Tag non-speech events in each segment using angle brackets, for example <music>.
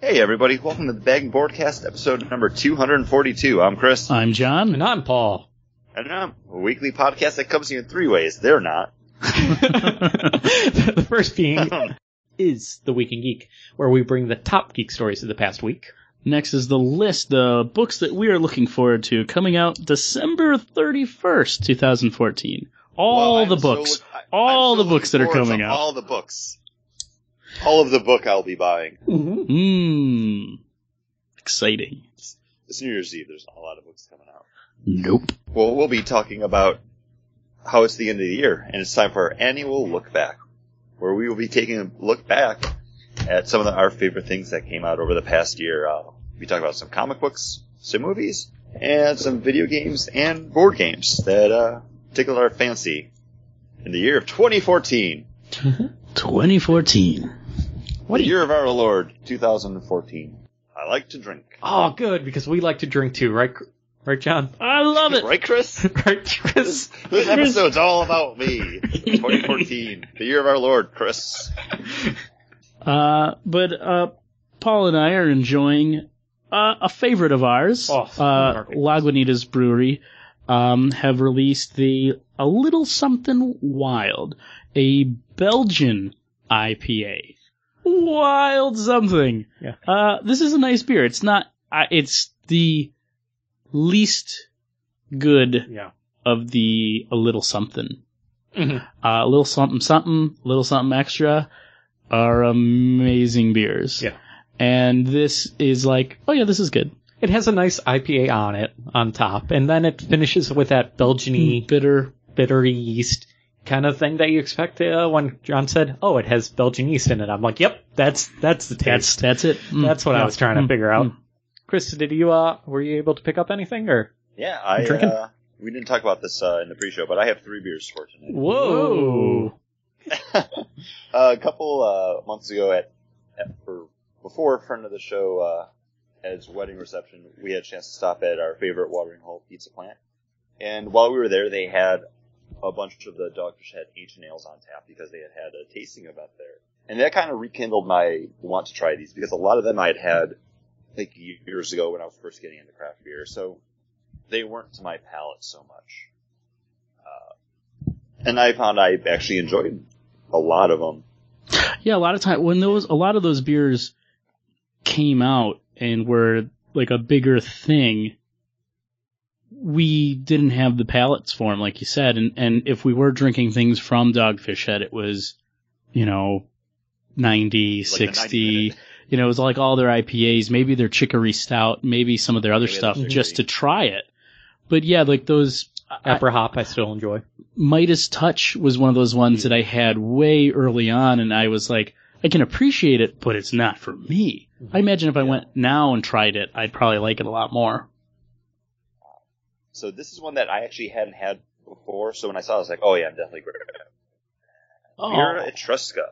Hey everybody, welcome to the Bag Boardcast episode number 242. I'm Chris. I'm John. And I'm Paul. And I'm a weekly podcast that comes to you in three ways. They're not. <laughs> the first being <laughs> is the Week in Geek, where we bring the top geek stories of the past week. Next is the list of books that we are looking forward to coming out December 31st, 2014. All Well, the books. look- I- all I'm the books that are coming out. All the books. All of the book I'll be buying. Mmm. Exciting. It's New Year's Eve, there's not a lot of books coming out. Nope. Well, we'll be talking about how it's the end of the year, and it's time for our annual look back, where we will be taking a look back at some of the, our favorite things that came out over the past year. Uh, we talk about some comic books, some movies, and some video games and board games that uh, tickled our fancy in the year of 2014, <laughs> 2014. What the year of our Lord, 2014. I like to drink. Oh, good, because we like to drink too, right? Right, John? I love it. Right, Chris? <laughs> right, Chris? This episode's all about me. 2014, the year of our Lord, Chris. Uh, but uh, Paul and I are enjoying uh, a favorite of ours. Oh, one of uh. Lagunitas Brewery um, have released the a little something wild, a Belgian IPA. Wild something. Yeah. Uh, this is a nice beer. It's not. Uh, it's the least good Yeah. of the a little something. Mhm. Uh, a little something something, a little something extra are amazing beers. Yeah. And this is like, oh yeah, this is good. It has a nice IPA on it, on top, and then it finishes with that Belgian-y, Bitter. bitter yeast kind of thing that you expect uh, when John said, oh, it has Belgian yeast in it. I'm like, yep, that's, that's the That's taste. that's it. Mm, That's what I was trying to Mm, figure out. mm. Chris, did you, uh, were you able to pick up anything, or? Yeah, I Drinking? uh, we didn't talk about this uh, in the pre-show, but I have three beers for tonight. Whoa. <laughs> uh, a couple uh, months ago, at, at for before a friend of the show uh, Ed's wedding reception, we had a chance to stop at our favorite watering hole pizza plant. And while we were there, they had a bunch of the Dogfish Head ancient ales on tap because they had had a tasting event there. And that kind of rekindled my want to try these because a lot of them I had had like years ago when I was first getting into craft beer. So they weren't to my palate so much. Uh, and I found I actually enjoyed a lot of them. Yeah, a lot of time when those a lot of those beers came out and were like a bigger thing, we didn't have the palates for them, like you said, and and if we were drinking things from Dogfish Head, it was, you know, 90, Like the 90 60, you know, it was like all their IPAs, maybe their chicory stout, maybe some of their other Maybe stuff, just to try it. But yeah, like those I- hop, I still enjoy. Midas Touch was one of those ones that I had way early on, and I was like, I can appreciate it, but it's not for me. Mm-hmm. I imagine if I went now and tried it, I'd probably like it a lot more. So this is one that I actually hadn't had before. So when I saw it, I was like, oh yeah, I'm definitely great. Oh, Birra Etrusca.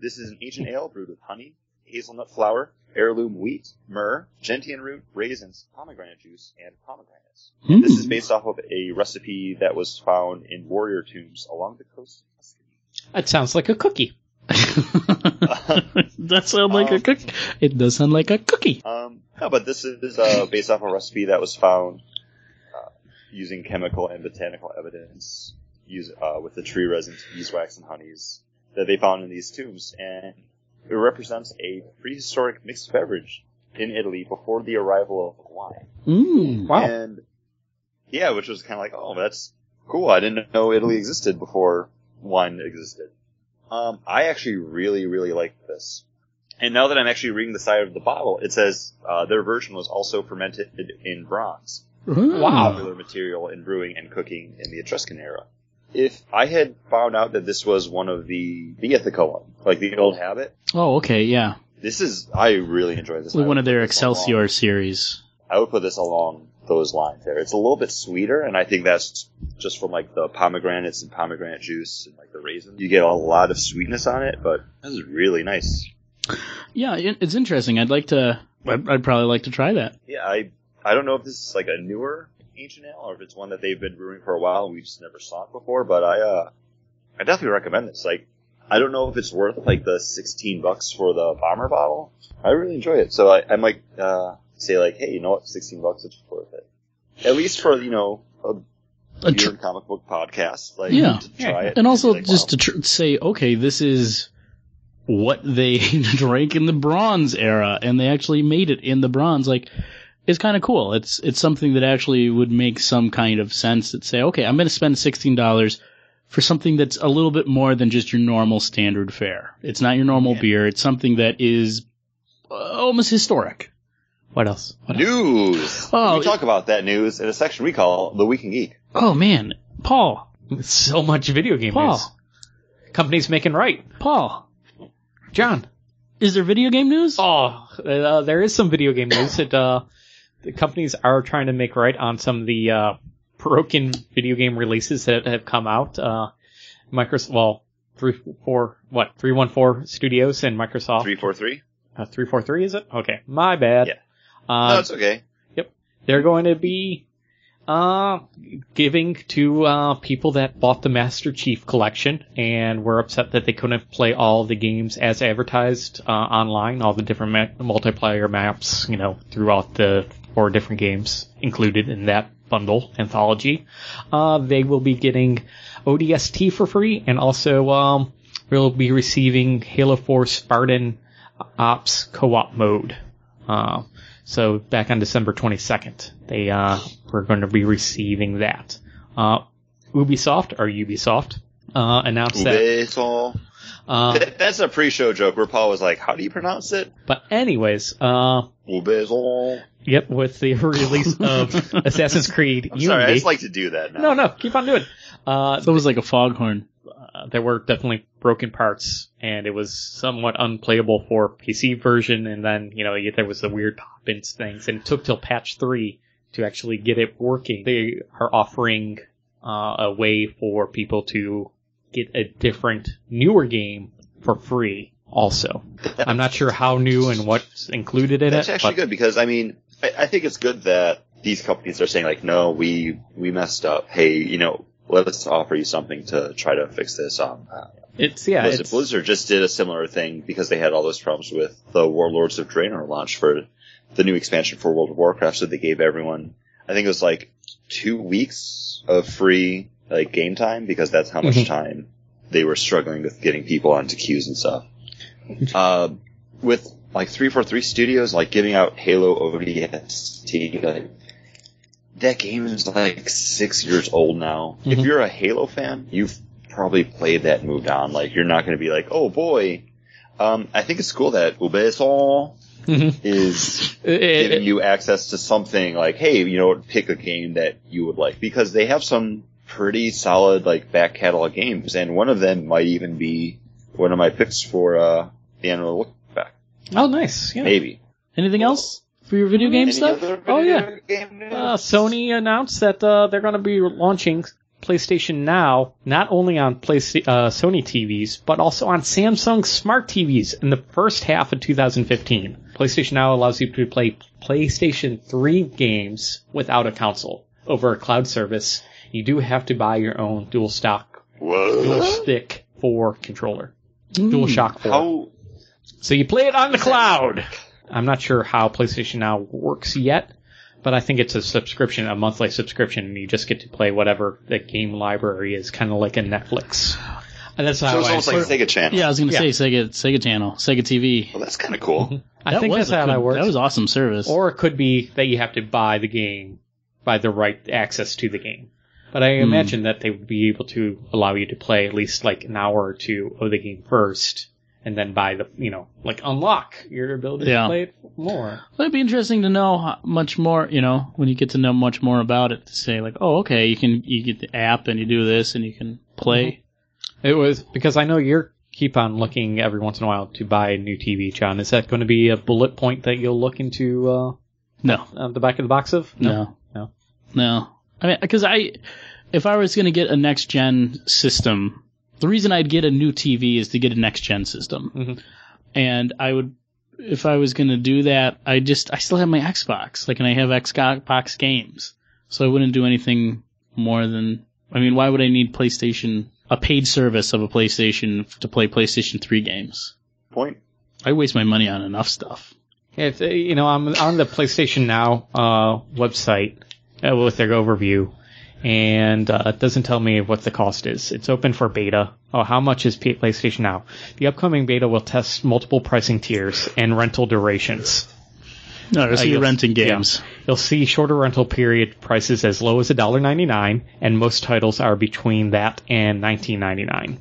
This is an ancient ale brewed with honey, hazelnut flour, heirloom wheat, myrrh, gentian root, raisins, pomegranate juice, and pomegranates. Hmm. This is based off of a recipe that was found in warrior tombs along the coast of Tuscany. That sounds like a cookie. <laughs> that sounds like a Um, cookie. It does sound like a cookie. Um, no, but this is uh, based off a recipe that was found using chemical and botanical evidence use, uh, with the tree resins, beeswax, and honeys that they found in these tombs, and it represents a prehistoric mixed beverage in Italy before the arrival of wine. Mm. Wow. And yeah, which was kind of like, oh, that's cool. I didn't know Italy existed before wine existed. Um, I actually really, really like this. And now that I'm actually reading the side of the bottle, it says uh, their version was also fermented in bronze, Wow. popular material in brewing and cooking in the Etruscan era. If I had found out that this was one of the the Ithaca one, like the old habit, Oh, okay, yeah. this is I really enjoy this. I one of their this along- Excelsior series. I would put this along those lines there. It's a little bit sweeter, and I think that's just from like the pomegranates and pomegranate juice and like the raisins. You get a lot of sweetness on it, but this is really nice. Yeah, it's interesting. I'd like to. I'd, I'd probably like to try that. Yeah, I I don't know if this is like a newer ancient ale or if it's one that they've been brewing for a while and we just never saw it before, but I uh I definitely recommend this. Like I don't know if it's worth like the 16 bucks for the bomber bottle. I really enjoy it, so I, I might uh, say like, hey, you know what, 16 bucks it's worth it. At least for you know a A tr- comic book podcast, like Yeah. to try it. and also like, just wow. to tr- say, okay, this is what they <laughs> drank in the Bronze era, and they actually made it in the Bronze. Like, it's kind of cool. It's it's something that actually would make some kind of sense. That say, okay, I'm going to spend sixteen dollars for something that's a little bit more than just your normal standard fare. It's not your normal Yeah. beer. It's something that is uh, almost historic. What else? What else? news. Oh, we talk about that news in a section we call the Week in Geek. Oh man, Paul, So much video game Paul, news. Companies making right. Paul, John. is there video game news? Oh, uh, there is some video game news. It, uh, the companies are trying to make right on some of the uh, broken video game releases that have come out. Uh, Microsoft, well, three, four, what, three one four Studios and Microsoft. Three four three. Uh, three four three is it? Okay, my bad. Yeah. Uh, no, it's okay. Yep, they're going to be uh giving to uh people that bought the Master Chief collection and were upset that they couldn't play all the games as advertised uh, online, all the different ma- multiplayer maps, you know, throughout the four different games included in that bundle anthology. Uh they will be getting ODST for free and also um will be receiving Halo 4 Spartan Ops co-op mode. Uh, so back on December 22nd, they uh, were going to be receiving that. Uh, Ubisoft or Ubisoft uh, announced that. Uh, That- That's a pre-show joke where Paul was like, "How do you pronounce it?" but anyways, uh, Ubisoft. Yep, with the <laughs> release <laughs> of Assassin's Creed I'm Unity. sorry, I just like to do that now. no, no, keep on doing. it. Uh, That was like a foghorn. uh, there were definitely broken parts, and it was somewhat unplayable for PC version. And then you know there was the weird pop-ins things, and it took till patch three to actually get it working. They are offering uh, a way for people to get a different, newer game for free. Also, <laughs> I'm not sure how new and what's included in That's it. That's actually but good because I mean, I, I think it's good that these companies are saying like, "No, we we messed up. Hey, you know, let us offer you something to try to fix this." Um, uh, It's yeah, Blizzard, it's, Blizzard just did a similar thing because they had all those problems with the Warlords of Draenor launch for the new expansion for World of Warcraft. So they gave everyone, I think it was like two weeks of free like game time because that's how much Mhm. time they were struggling with getting people onto queues and stuff. Uh, with like 343 Studios, like giving out Halo ODST, like, that game is like six years old now. If Mhm. you're a Halo fan, you've probably played that and moved on. Like, you're not going to be like, oh boy. Um, I think it's cool that Ubisoft Mhm. is <laughs> It- it- giving you access to something like, hey, you know, pick a game that you would like because they have some pretty solid like back catalog games, and one of them might even be one of my picks for uh, the annual. Oh, nice. Yeah. Maybe. Anything else for your video game Any stuff? other Oh, yeah. game news? Uh, Sony announced that uh, they're going to be launching PlayStation Now not only on Playsta- uh, Sony TVs but also on Samsung smart TVs in the first half of 2015. PlayStation Now allows you to play PlayStation 3 games without a console over a cloud service. You do have to buy your own dual stock, dual stick 4 controller, dual shock 4. How? So you play it on the cloud. I'm not sure how PlayStation Now works yet, but I think it's a subscription, a monthly subscription, and you just get to play whatever the game library is, kind of like a Netflix. And that's So how it's I, almost like Sega Channel. Yeah, I was gonna Yeah. say Sega Sega Channel, Sega TV. Well, that's kind of cool. <laughs> I That think that's how good- that works. That was awesome service. or it could be that you have to buy the game, buy the right access to the game. But I Hmm. imagine that they would be able to allow you to play at least like an hour or two of the game first, and then buy the, you know, like unlock your ability Yeah. to play it more. It'd be interesting to know much more, you know, when you get to know much more about it. To say like, oh, okay, you can you get the app and you do this and you can play. It was because I know you're keep on looking every once in a while to buy a new TV, John. Is that going to be a bullet point that you'll look into uh, No, on the back of the box of? no, No. no. I mean, because I, if I was gonna get a next gen system, the reason I'd get a new TV is to get a next gen system, Mhm. and I would. If I was gonna do that, I just I still have my Xbox, like, and I have Xbox games, so I wouldn't do anything more than. I mean, why would I need PlayStation a paid service of a PlayStation to play PlayStation 3 games. Point. I waste my money on enough stuff. If uh, you know, I'm on the PlayStation Now uh, website uh, with their overview, and uh, it doesn't tell me what the cost is. It's open for beta. Oh, how much is PlayStation Now? The upcoming beta will test multiple pricing tiers and rental durations. No, so Uh, you're you'll- renting yeah. games. You'll see shorter rental period prices as low as $1.99, and most titles are between that and $19.99.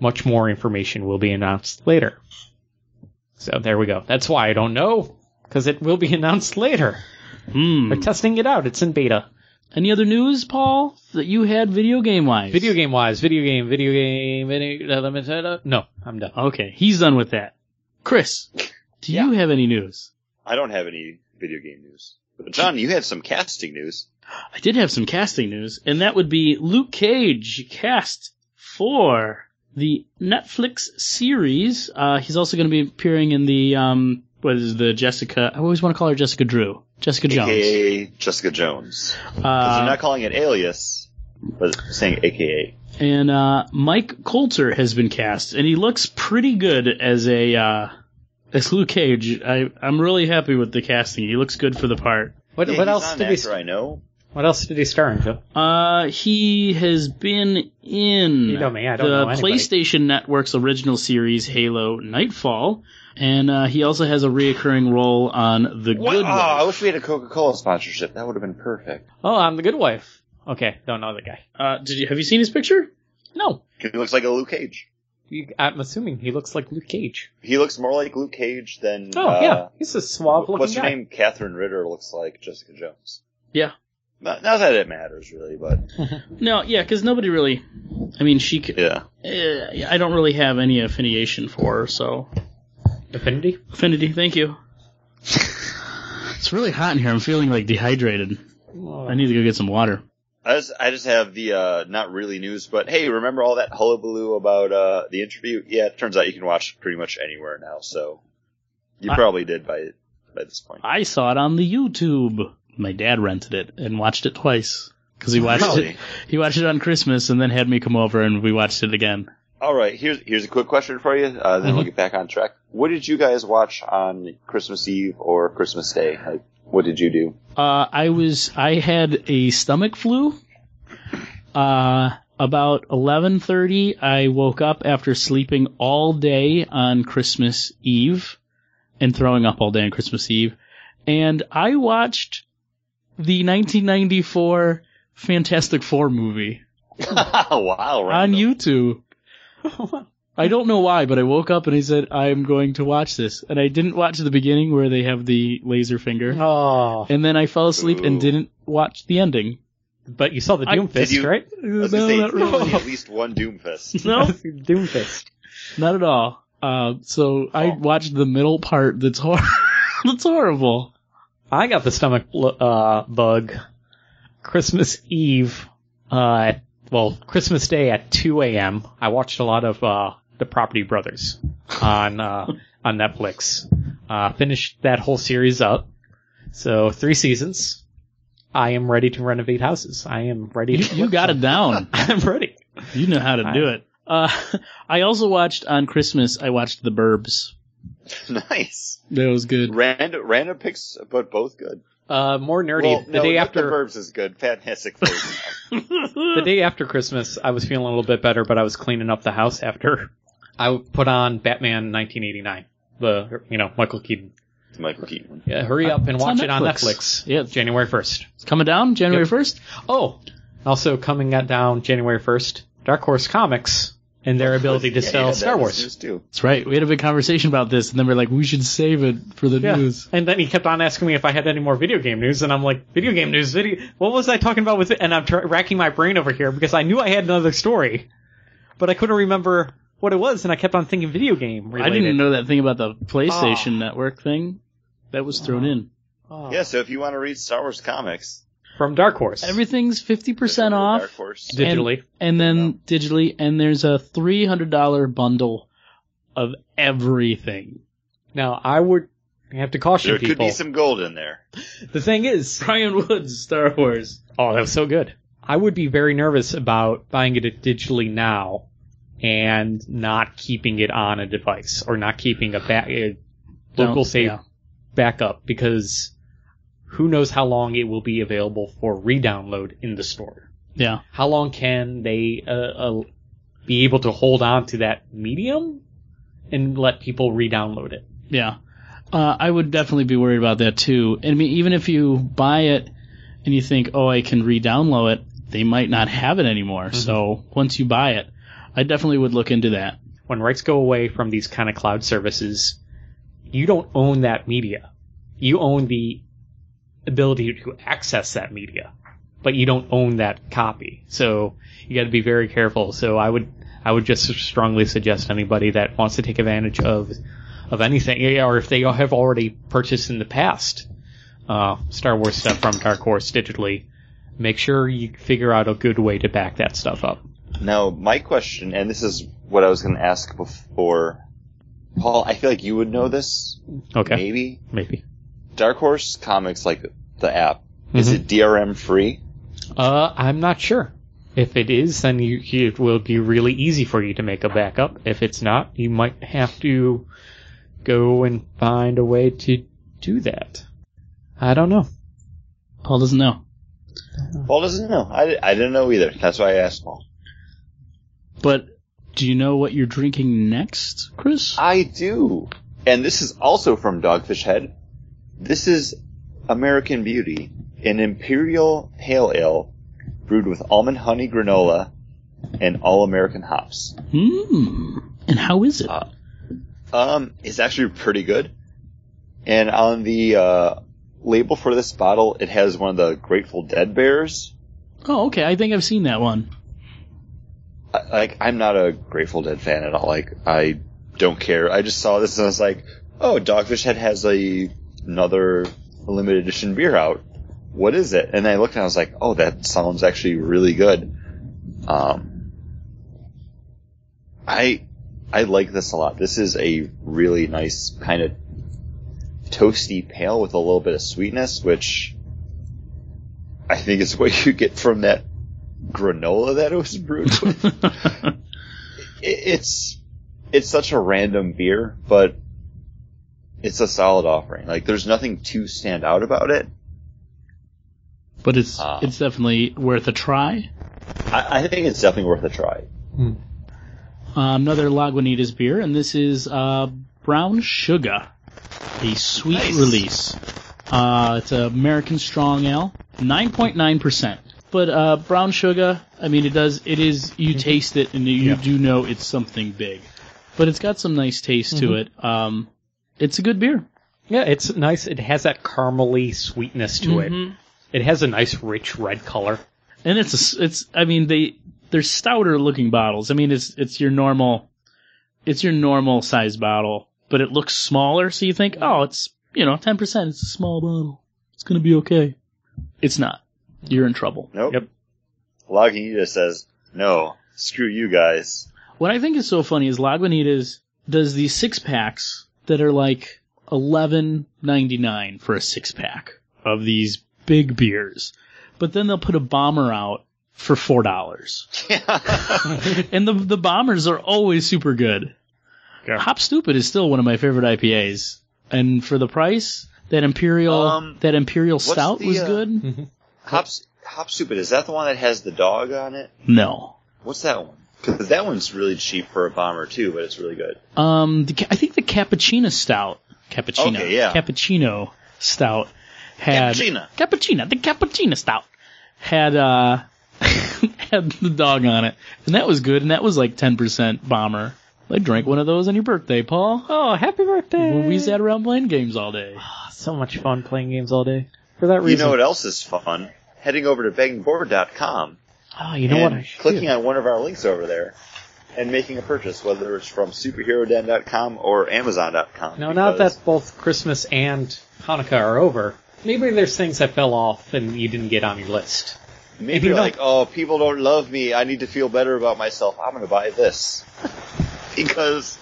Much more information will be announced later. So there we go. That's why I don't know, because it will be <laughs> announced later. Hmm. They're testing it out. It's in beta. Any other news, Paul, that you had video game wise? Video game wise, video game, video game, video, let me set. No, I'm done. Okay, he's done with that. Chris, do you have any news? I don't have any video game news. But John, you had some casting news. I did have some casting news, and that would be Luke Cage cast for the Netflix series. Uh, he's also going to be appearing in the um, what is the Jessica? I always want to call her Jessica Drew, Jessica Jones. AKA Jessica Jones. Uh, they're not calling it Alias, but saying AKA. and uh, Mike Colter has been cast, and he looks pretty good as a uh, as Luke Cage. I I'm really happy with the casting. He looks good for the part. What, Yeah, what he's else not an did he? actor I know. What else did he star in, Joe? Uh, he has been in You know me, I don't the know anybody. PlayStation Network's original series Halo Nightfall, and uh, he also has a reoccurring role on The What? Good Oh, I wish we had a Coca-Cola sponsorship. That would have been perfect. Oh, I'm the good wife. Okay, don't know the guy. Uh, did you have you seen his picture? No, He looks like a Luke Cage. You- I'm assuming he looks like Luke Cage. He looks more like Luke Cage than. Oh uh, yeah, he's a suave looking What's her guy. name? Catherine Ritter looks like Jessica Jones. Yeah. Not, not that it matters really, but <laughs> No, yeah, because nobody really. I mean, she. Could, yeah. Uh, I don't really have any affiliation for her, so Affinity. affinity. Thank you. <laughs> it's really hot in here. I'm feeling like dehydrated. I need to go get some water. I just I just have the uh not really news, but hey, remember all that hullabaloo about uh the interview? Yeah, it turns out you can watch it pretty much anywhere now. So you I- probably did by by this point. I saw it on the YouTube. My dad rented it and watched it twice because he watched Really? it. He watched it on Christmas and then had me come over and we watched it again. All right, here's here's a quick question for you. Uh, then we'll get back on track. What did you guys watch on Christmas Eve or Christmas Day? Like, what did you do? Uh, I was I had a stomach flu. Uh, about eleven thirty, I woke up after sleeping all day on Christmas Eve and throwing up all day on Christmas Eve, and I watched the 1994 Fantastic Four movie <laughs> wow, on. YouTube. <laughs> I don't know why, but I woke up and I said I'm going to watch this, and I didn't watch the beginning where they have the laser finger. Oh, And then I fell asleep and didn't watch the ending. but you saw the I- Doomfist, Did you- right? I was no, say, not really. at least one Doomfist. <laughs> No, Doomfist. not at all. Uh, so I Oh. watched the middle part. That's hor- that's horrible. I got the stomach uh, bug Christmas Eve, uh, well, Christmas Day at 2 a.m. I watched a lot of uh, the Property Brothers on uh, <laughs> on Netflix. Uh, finished that whole series up. So three seasons. I am ready to renovate houses. I am ready. You, to you got it <laughs> down. I'm ready. You know how to do it. Uh, <laughs> I also watched on Christmas. I watched The Burbs. <laughs> nice. That was good. Random random picks, but both good. Uh, more nerdy. Well, the no, day after the Burbs is good. Fantastic <laughs> Four. the day after Christmas, I was feeling a little bit better, but I was cleaning up the house after <laughs> I put on Batman 1989. The you know Michael Keaton. It's Michael Keaton. Yeah, hurry up and It's on watch it on Netflix. Netflix. Yeah. January 1st. It's coming down January Yep. first. Oh, also coming at down January 1st. Dark Horse Comics and their ability to Yeah, sell yeah, Star Wars. too. That's right. We had a big conversation about this, and then we're like, we should save it for the Yeah. news. And then he kept on asking me if I had any more video game news, and I'm like, video game news, video. What was I talking about with it? And I'm tr- racking my brain over here because I knew I had another story, but I couldn't remember what it was, and I kept on thinking video game related. I didn't know that thing about the PlayStation ah. Network thing that was thrown ah. in. Oh. Yeah, so if you want to read Star Wars comics, from Dark Horse. Everything's fifty percent off. Dark Horse. digitally. and then digitally, and there's a three hundred dollar bundle of everything. Now I would have to caution There could be some gold in there. The thing is, <laughs> Brian Woods, Star Wars. oh, that was so good. I would be very nervous about buying it digitally now and not keeping it on a device or not keeping a, ba- a local Don't- save yeah. backup because who knows how long it will be available for re-download in the store. Yeah. How long can they uh, uh, be able to hold on to that medium and let people re-download it? Yeah. Uh, I would definitely be worried about that too. I mean, even if you buy it and you think, oh, I can re-download it, they might not have it anymore. So once you buy it, I definitely would look into that. when rights go away from these kind of cloud services, you don't own that media. You own the ability to access that media, but you don't own that copy. So you got to be very careful. So I would I would just strongly suggest anybody that wants to take advantage of of anything, or if they have already purchased in the past uh, Star Wars stuff from Dark Horse digitally, make sure you figure out a good way to back that stuff up. Now, my question, and this is what I was going to ask before, Paul. I feel like you would know this. Okay, Maybe maybe. Dark Horse Comics, like the app, is Mhm. it DRM free? Uh, I'm not sure. If it is, then you, it will be really easy for you to make a backup. If it's not, you might have to go and find a way to do that. I don't know. Paul doesn't know. Paul doesn't know. I, I didn't know either. That's why I asked Paul. But do you know what you're drinking next, Chris? I do. And this is also from Dogfish Head. This is American Beauty, an imperial pale ale brewed with almond honey granola and all American hops. Hmm. And how is it? Uh, Um, it's actually pretty good. And on the uh, label for this bottle, it has one of the Grateful Dead bears. oh, okay. I think I've seen that one. I, like, I'm not a Grateful Dead fan at all. Like, I don't care. I just saw this and I was like, oh, Dogfish Head has a another limited edition beer out. What is it? And I looked and I was like, oh, that sounds actually really good. Um, I I like this a lot. This is a really nice kind of toasty pale with a little bit of sweetness, which I think is <laughs> what you get from that granola that it was brewed with. <laughs> It- it's it's such a random beer, but it's a solid offering. Like there's nothing to stand out about it. but it's Ah. it's definitely worth a try. I, I think it's definitely worth a try. Uh, another Lagunitas beer, and this is uh, Brown Sugar, a sweet Nice. release. Uh, it's an American Strong Ale, 9.9%. But uh, Brown Sugar, I mean, it does, it is, you taste it and you Yeah. do know it's something big. But it's got some nice taste to it. Um, it's a good beer. Yeah, it's nice. It has that caramely sweetness to it. Mhm. It has a nice rich red color. And it's a, s- it's, I mean, they, they're stouter looking bottles. I mean, it's, it's your normal, it's your normal size bottle, but it looks smaller, so you think, oh, it's, you know, 10%, it's a small bottle. It's gonna be okay. It's not. You're in trouble. Nope. Yep. Lagunitas says, no, screw you guys. What I think is so funny is Lagunitas does these six packs that are like eleven ninety nine for a six pack of these big beers, but then they'll put a bomber out for four dollars, <laughs> and the the bombers are always super good. Yeah. Hop Stoopid is still one of my favorite IPAs, and for the price, that imperial Um, that imperial stout the, was uh, good. Hops, Hop Stoopid, is that the one that has the dog on it? No, What's that one? Because that one's really cheap for a bomber too, but it's really good. Um, the, I think the cappuccino stout, cappuccino, Okay, yeah. cappuccino stout had Cappuccino. cappuccino, the cappuccino stout had uh <laughs> had the dog on it, and that was good, and that was like ten percent bomber. I drank one of those on your birthday, Paul. Oh, happy birthday! When we sat around playing games all day. so much fun playing games all day. For that reason, You know what else is fun? Heading over to beggingboard.com oh, you know and what? I should clicking on one of our links over there and making a purchase, whether it's from superheroden.com or amazon.com. Now, now that both Christmas and Hanukkah are over, maybe there's things that fell off and you didn't get on your list. Maybe If you're like, oh, people don't love me. I need to feel better about myself. I'm going to buy this. <laughs> because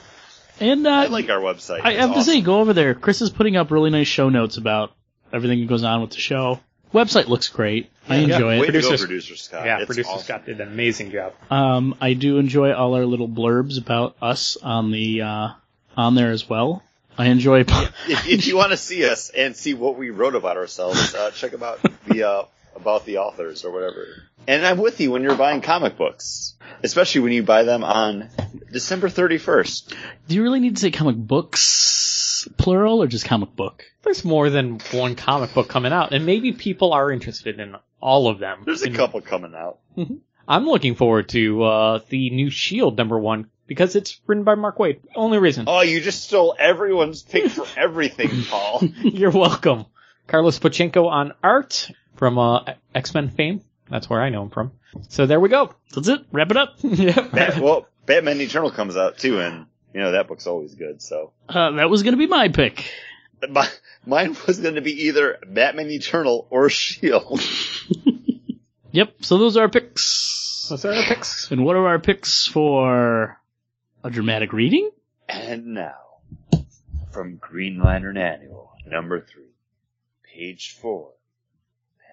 And uh, I like our website. I It's have to say, go over there. Chris is putting up really nice show notes about everything that goes on with the show. Website looks great. I Yeah. enjoy Way it. to go, Producers- producer Scott. yeah, It's producer awesome. Scott did an amazing job. Um, I do enjoy all our little blurbs about us on the uh, on there as well. I enjoy. if, <laughs> if you want to see us and see what we wrote about ourselves, uh, check about the uh, about the authors or whatever. And I'm with you when you're buying comic books, especially when you buy them on December 31st. do you really need to say comic books plural or just comic book? There's more than one comic book coming out, and maybe people are interested in all of them. There's a And couple coming out. I'm looking forward to uh, the new Shield number one because it's written by Mark Waid. Only reason. Oh, you just stole everyone's pick for <laughs> everything, Paul. <laughs> You're welcome. Carlos Pacheco on art from uh, X Men fame. That's where I know him from. So there we go. That's it. Wrap it up. yeah. <laughs> Bat- well, Batman Eternal comes out too, and you know that book's always good. So Uh, that was gonna be my pick. My, mine <laughs> was going to be either Batman Eternal or Shield. <laughs> Yep. So those are our picks. Those are our picks. And what are our picks for a dramatic reading? And now, from Green Lantern Annual, number three, page four,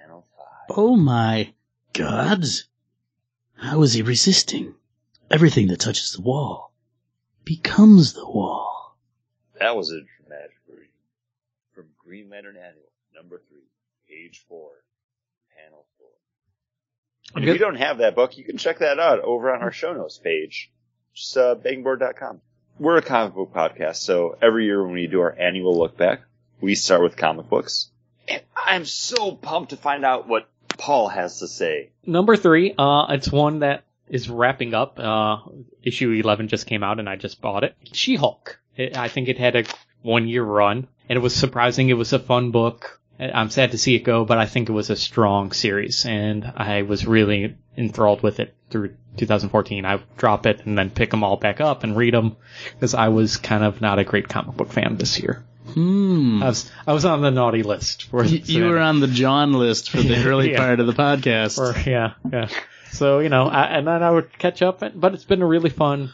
panel five. Oh my gods. How is he resisting? Everything that touches the wall becomes the wall. That was a dramatic reading. From Green Lantern Annual, number three, page four, panel four. And if you don't have that book, you can check that out over on our show notes page. Just uh, bangboard.com. We're a comic book podcast, so every year when we do our annual look back, we start with comic books. And I'm so pumped to find out what Paul has to say. Number three, uh, it's one that is wrapping up. Uh, issue 11 just came out and I just bought it. She-Hulk. It, I think it had a one year run and it was surprising. It was a fun book. I'm sad to see it go, but I think it was a strong series and I was really enthralled with it through 2014. I would drop it and then pick them all back up and read them because I was kind of not a great comic book fan this year. Hmm. I was, I was on the naughty list for Y- you were on the John list for the <laughs> early Yeah. part of the podcast. Or yeah, yeah. So you know, I, and then I would catch up, but it's been a really fun,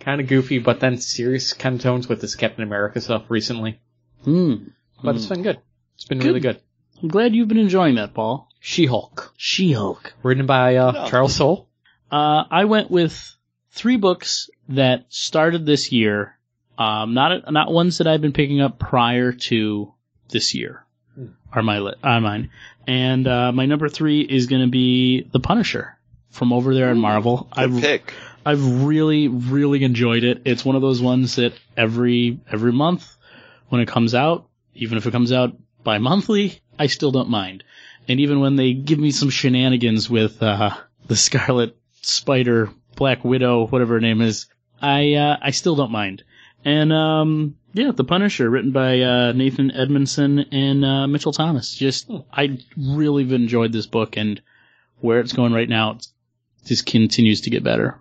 kind of goofy, but then serious kind of tones with this Captain America stuff recently. Hmm. But Hmm. it's been good. It's been Good. really good. I'm glad you've been enjoying that, Paul. She-Hulk, She-Hulk. written by uh, No. Charles Soule. Uh, I went with three books that started this year. Um, not not ones that I've been picking up prior to this year. Hmm. Are my li- are mine. And uh, my number three is going to be The Punisher from over there at Marvel. Good I've pick. I've really really enjoyed it. It's one of those ones that every every month when it comes out, even if it comes out bi-monthly, I still don't mind. And even when they give me some shenanigans with uh, the Scarlet Spider, Black Widow, whatever her name is, I uh, I still don't mind. And um, yeah, The Punisher, written by uh, Nathan Edmondson and uh, Mitchell Thomas. Just I really enjoyed this book, and where it's going right now, it just continues to get better.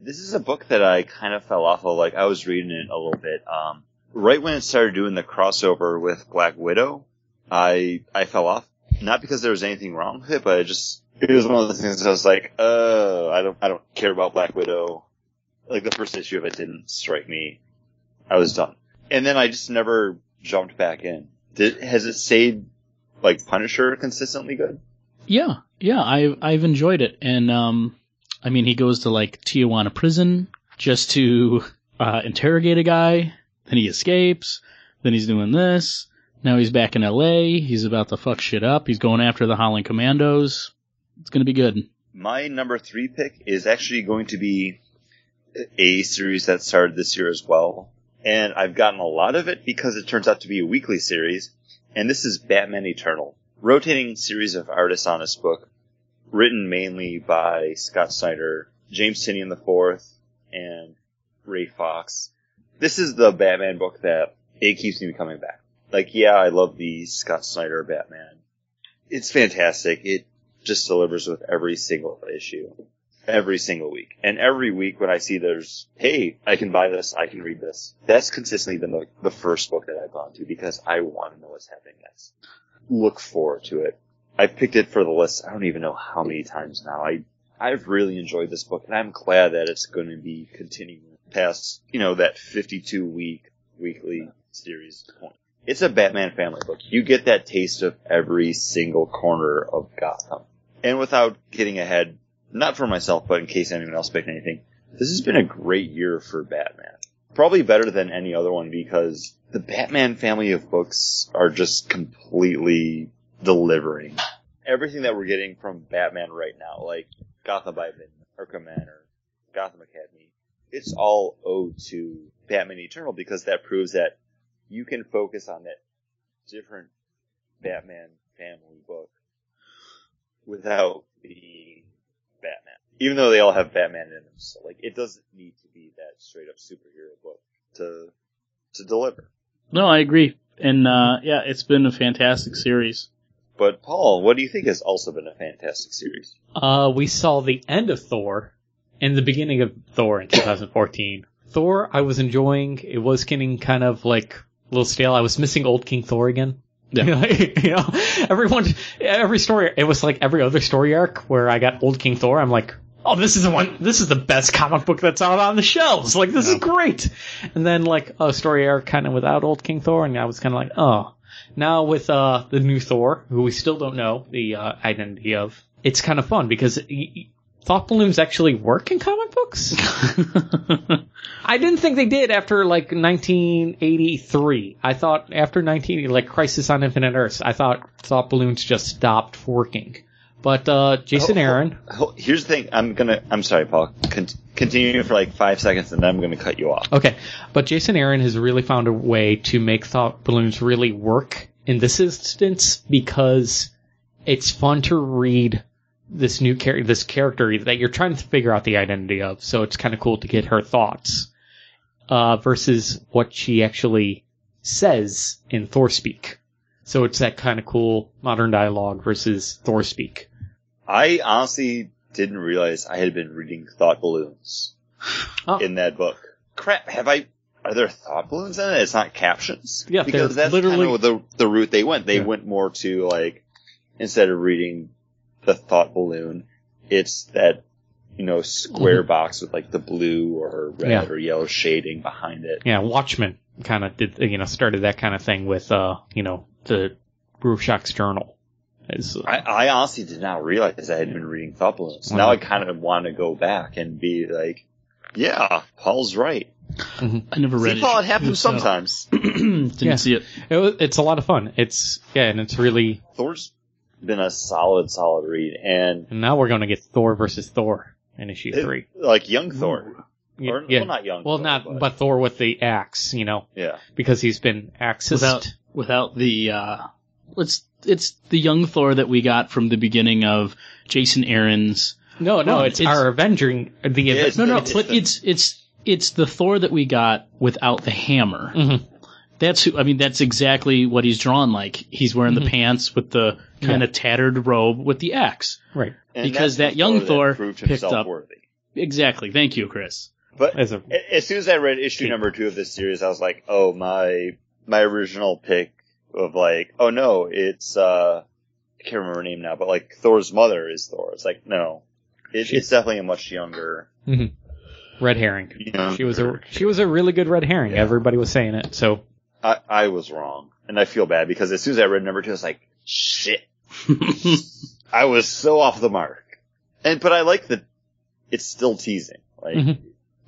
This is a book that I kind of fell off of. Like I was reading it a little bit. Um, right when it started doing the crossover with Black Widow, I I fell off. Not because there was anything wrong with it, but it just it was one of the things I was like, oh, I don't I don't care about Black Widow. Like the first issue of it didn't strike me. I was done, and then I just never jumped back in. Did, has it stayed like Punisher consistently good? Yeah, yeah, I've I've enjoyed it, and um, I mean, he goes to like Tijuana prison just to uh, interrogate a guy. Then he escapes. Then he's doing this. Now he's back in L.A. He's about to fuck shit up. He's going after the Howling Commandos. It's gonna be good. My number three pick is actually going to be a series that started this year as well. And I've gotten a lot of it because it turns out to be a weekly series. And this is Batman Eternal. Rotating series of artists on this book, written mainly by Scott Snyder, James Tynion IV, and Ray Fawkes. This is the Batman book that it keeps me coming back. Like, yeah, I love the Scott Snyder Batman. It's fantastic. It just delivers with every single issue. Every single week. And every week when I see there's, hey, I can buy this, I can read this. That's consistently been the, the first book that I've gone to because I want to know what's happening next. Look forward to it. I picked it for the list. I don't even know how many times now. I, I've really enjoyed this book and I'm glad that it's going to be continuing past, you know, that 52 week weekly series point. it's a Batman family book. You get that taste of every single corner of Gotham. And without getting ahead, not for myself, but in case anyone else picked anything, this has been a great year for Batman. Probably better than any other one because the Batman family of books are just completely delivering. Everything that we're getting from Batman right now, like Gotham by Arkham Manor, Gotham Academy, it's all owed to Batman Eternal because that proves that you can focus on that different Batman family book without being Batman. Even though they all have Batman in them, so like it doesn't need to be that straight up superhero book to to deliver. No, I agree. And uh, yeah, it's been a fantastic series. But Paul, what do you think has also been a fantastic series? Uh, we saw the end of Thor and the beginning of Thor in 2014. <coughs> Thor, I was enjoying. It was getting kind of like a little stale. I was missing old King Thor again. Yeah. <laughs> you know, everyone, every story, it was like every other story arc where I got old King Thor. I'm like, oh, this is the one, this is the best comic book that's out on the shelves. Like, this is great. And then like a story arc kind of without old King Thor, and I was kind of like, oh. Now with uh the new Thor, who we still don't know the uh, identity of, it's kind of fun because thought balloons actually work in comic books. <laughs> I didn't think they did after like 1983. I thought after 19 like Crisis on Infinite Earths, I thought thought balloons just stopped working. But uh Jason Oh, Aaron, oh, Here's the thing. I'm gonna. I'm sorry, Paul. Con- continue for like five seconds, and then I'm gonna cut you off. okay, but Jason Aaron has really found a way to make thought balloons really work in this instance because it's fun to read this new character, this character that you're trying to figure out the identity of. So it's kind of cool to get her thoughts, uh, versus what she actually says in Thor speak. So it's that kind of cool modern dialogue versus Thor speak. I honestly didn't realize I had been reading thought balloons Oh. in that book. Crap, have I? Are there thought balloons in it? It's not captions. Yeah, because that's literally- kind of the the route they went. They Yeah. went more to like instead of reading the thought balloon, it's that you know square box with like the blue or red Mm-hmm. Yeah. or yellow shading behind it. Yeah, Watchmen kind of did, you know, started that kind of thing with, uh, you know, the Rorschach's journal. Is, uh, I, I honestly did not realize I had been reading thought balloons. Wow. Now I kind of want to go back and be like, yeah, Paul's right. I never read See, it. Paul, it happens So- sometimes. <clears throat> Didn't Yeah. see it. it was, it's a lot of fun. It's, yeah, and it's really, Thor's been a solid, solid read, and and now we're going to get Thor versus Thor in issue it- three. like young Thor, Yeah, or yeah. well, not young. Well, Thor, not, but, but Thor with the axe, you know, yeah, because he's been axed. Without without the uh, it's it's the young Thor that we got from the beginning of Jason Aaron's. no, no, Well, it's, it's- our Avenging, the, Yeah, it's- No, no, It's but the- it's it's it's the Thor that we got without the hammer. Mhm. That's who. I mean, that's exactly what he's drawn like. He's wearing the pants with the kind of tattered robe with the axe. right. And because that young Thor that proved picked himself up- worthy. Exactly. Thank you, Chris. But As a, a- as soon as I read issue number two of this series, I was like, oh my, my original pick of like, oh no, it's uh, I can't remember her name now, but like Thor's mother is Thor. It's like no, it, She- it's definitely a much younger. red herring. younger She was a, she was a really good red herring. Yeah. Everybody was saying it, so. I, I was wrong, and I feel bad because as soon as I read number two, I was like, shit, <laughs> I was so off the mark. And but I like that it's still teasing. Like Mhm.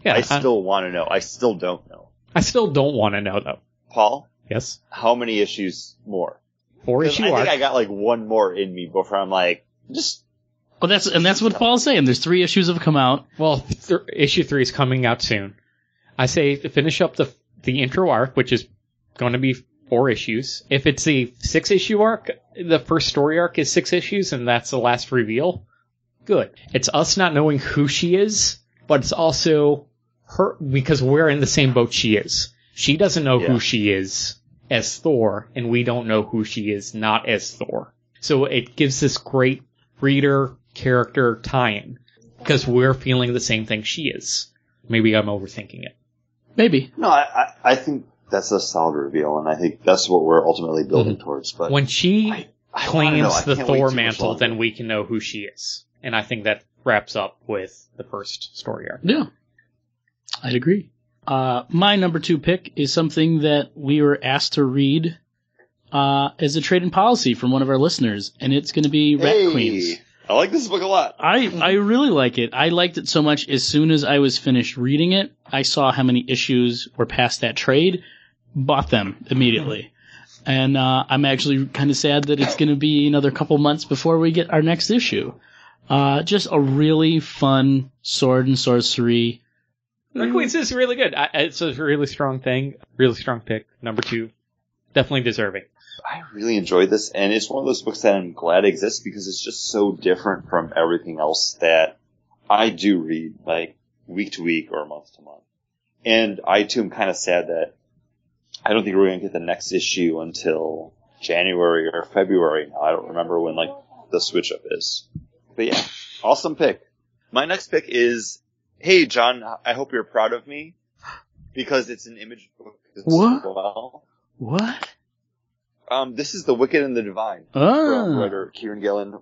Yeah, I, still want to know. I still don't know. I still don't want to know though. Paul, Yes, how many issues more? Four issue I arc. think I got like one more in me before I'm like, just well, that's and that's what Paul's saying. There's three issues have come out. Well, th- issue three is coming out soon. I say to finish up the the intro arc, which is going to be four issues. If it's a six issue arc, the first story arc is six issues, and that's the last reveal. Good. It's us not knowing who she is, but it's also her because we're in the same boat she is. She doesn't know Yeah. who she is as Thor, and we don't know who she is not as Thor. So it gives this great reader character tie-in because we're feeling the same thing she is. Maybe I'm overthinking it. Maybe. no. I, I I think that's a solid reveal, and I think that's what we're ultimately building mm-hmm. towards. But When she I- I claims the Thor mantle, then we can know who she is. And I think that wraps up with the first story arc. Yeah, I'd agree. Uh, my number two pick is something that we were asked to read uh, as a trade and policy from one of our listeners, and it's going to be Rat Hey, Queens. I like this book a lot. I, I really like it. I liked it so much as soon as I was finished reading it, I saw how many issues were past that trade, bought them immediately. And uh, I'm actually kind of sad that it's going to be another couple months before we get our next issue. Uh, just a really fun sword and sorcery. Rat mm. Queens is really good. I, it's a really strong thing. Really strong pick. Number two. Definitely deserving. I really enjoyed this, and it's one of those books that I'm glad exists because it's just so different from everything else that I do read, like week to week or month to month. And I too am kind of sad that I don't think we're going to get the next issue until January or February. Now, I don't remember when like the switch up is. But yeah, awesome pick. My next pick is, hey John, I hope you're proud of me because it's an image book as What? well. What? Um, this is The Wicked and the Divine from Oh. writer Kieron Gillen,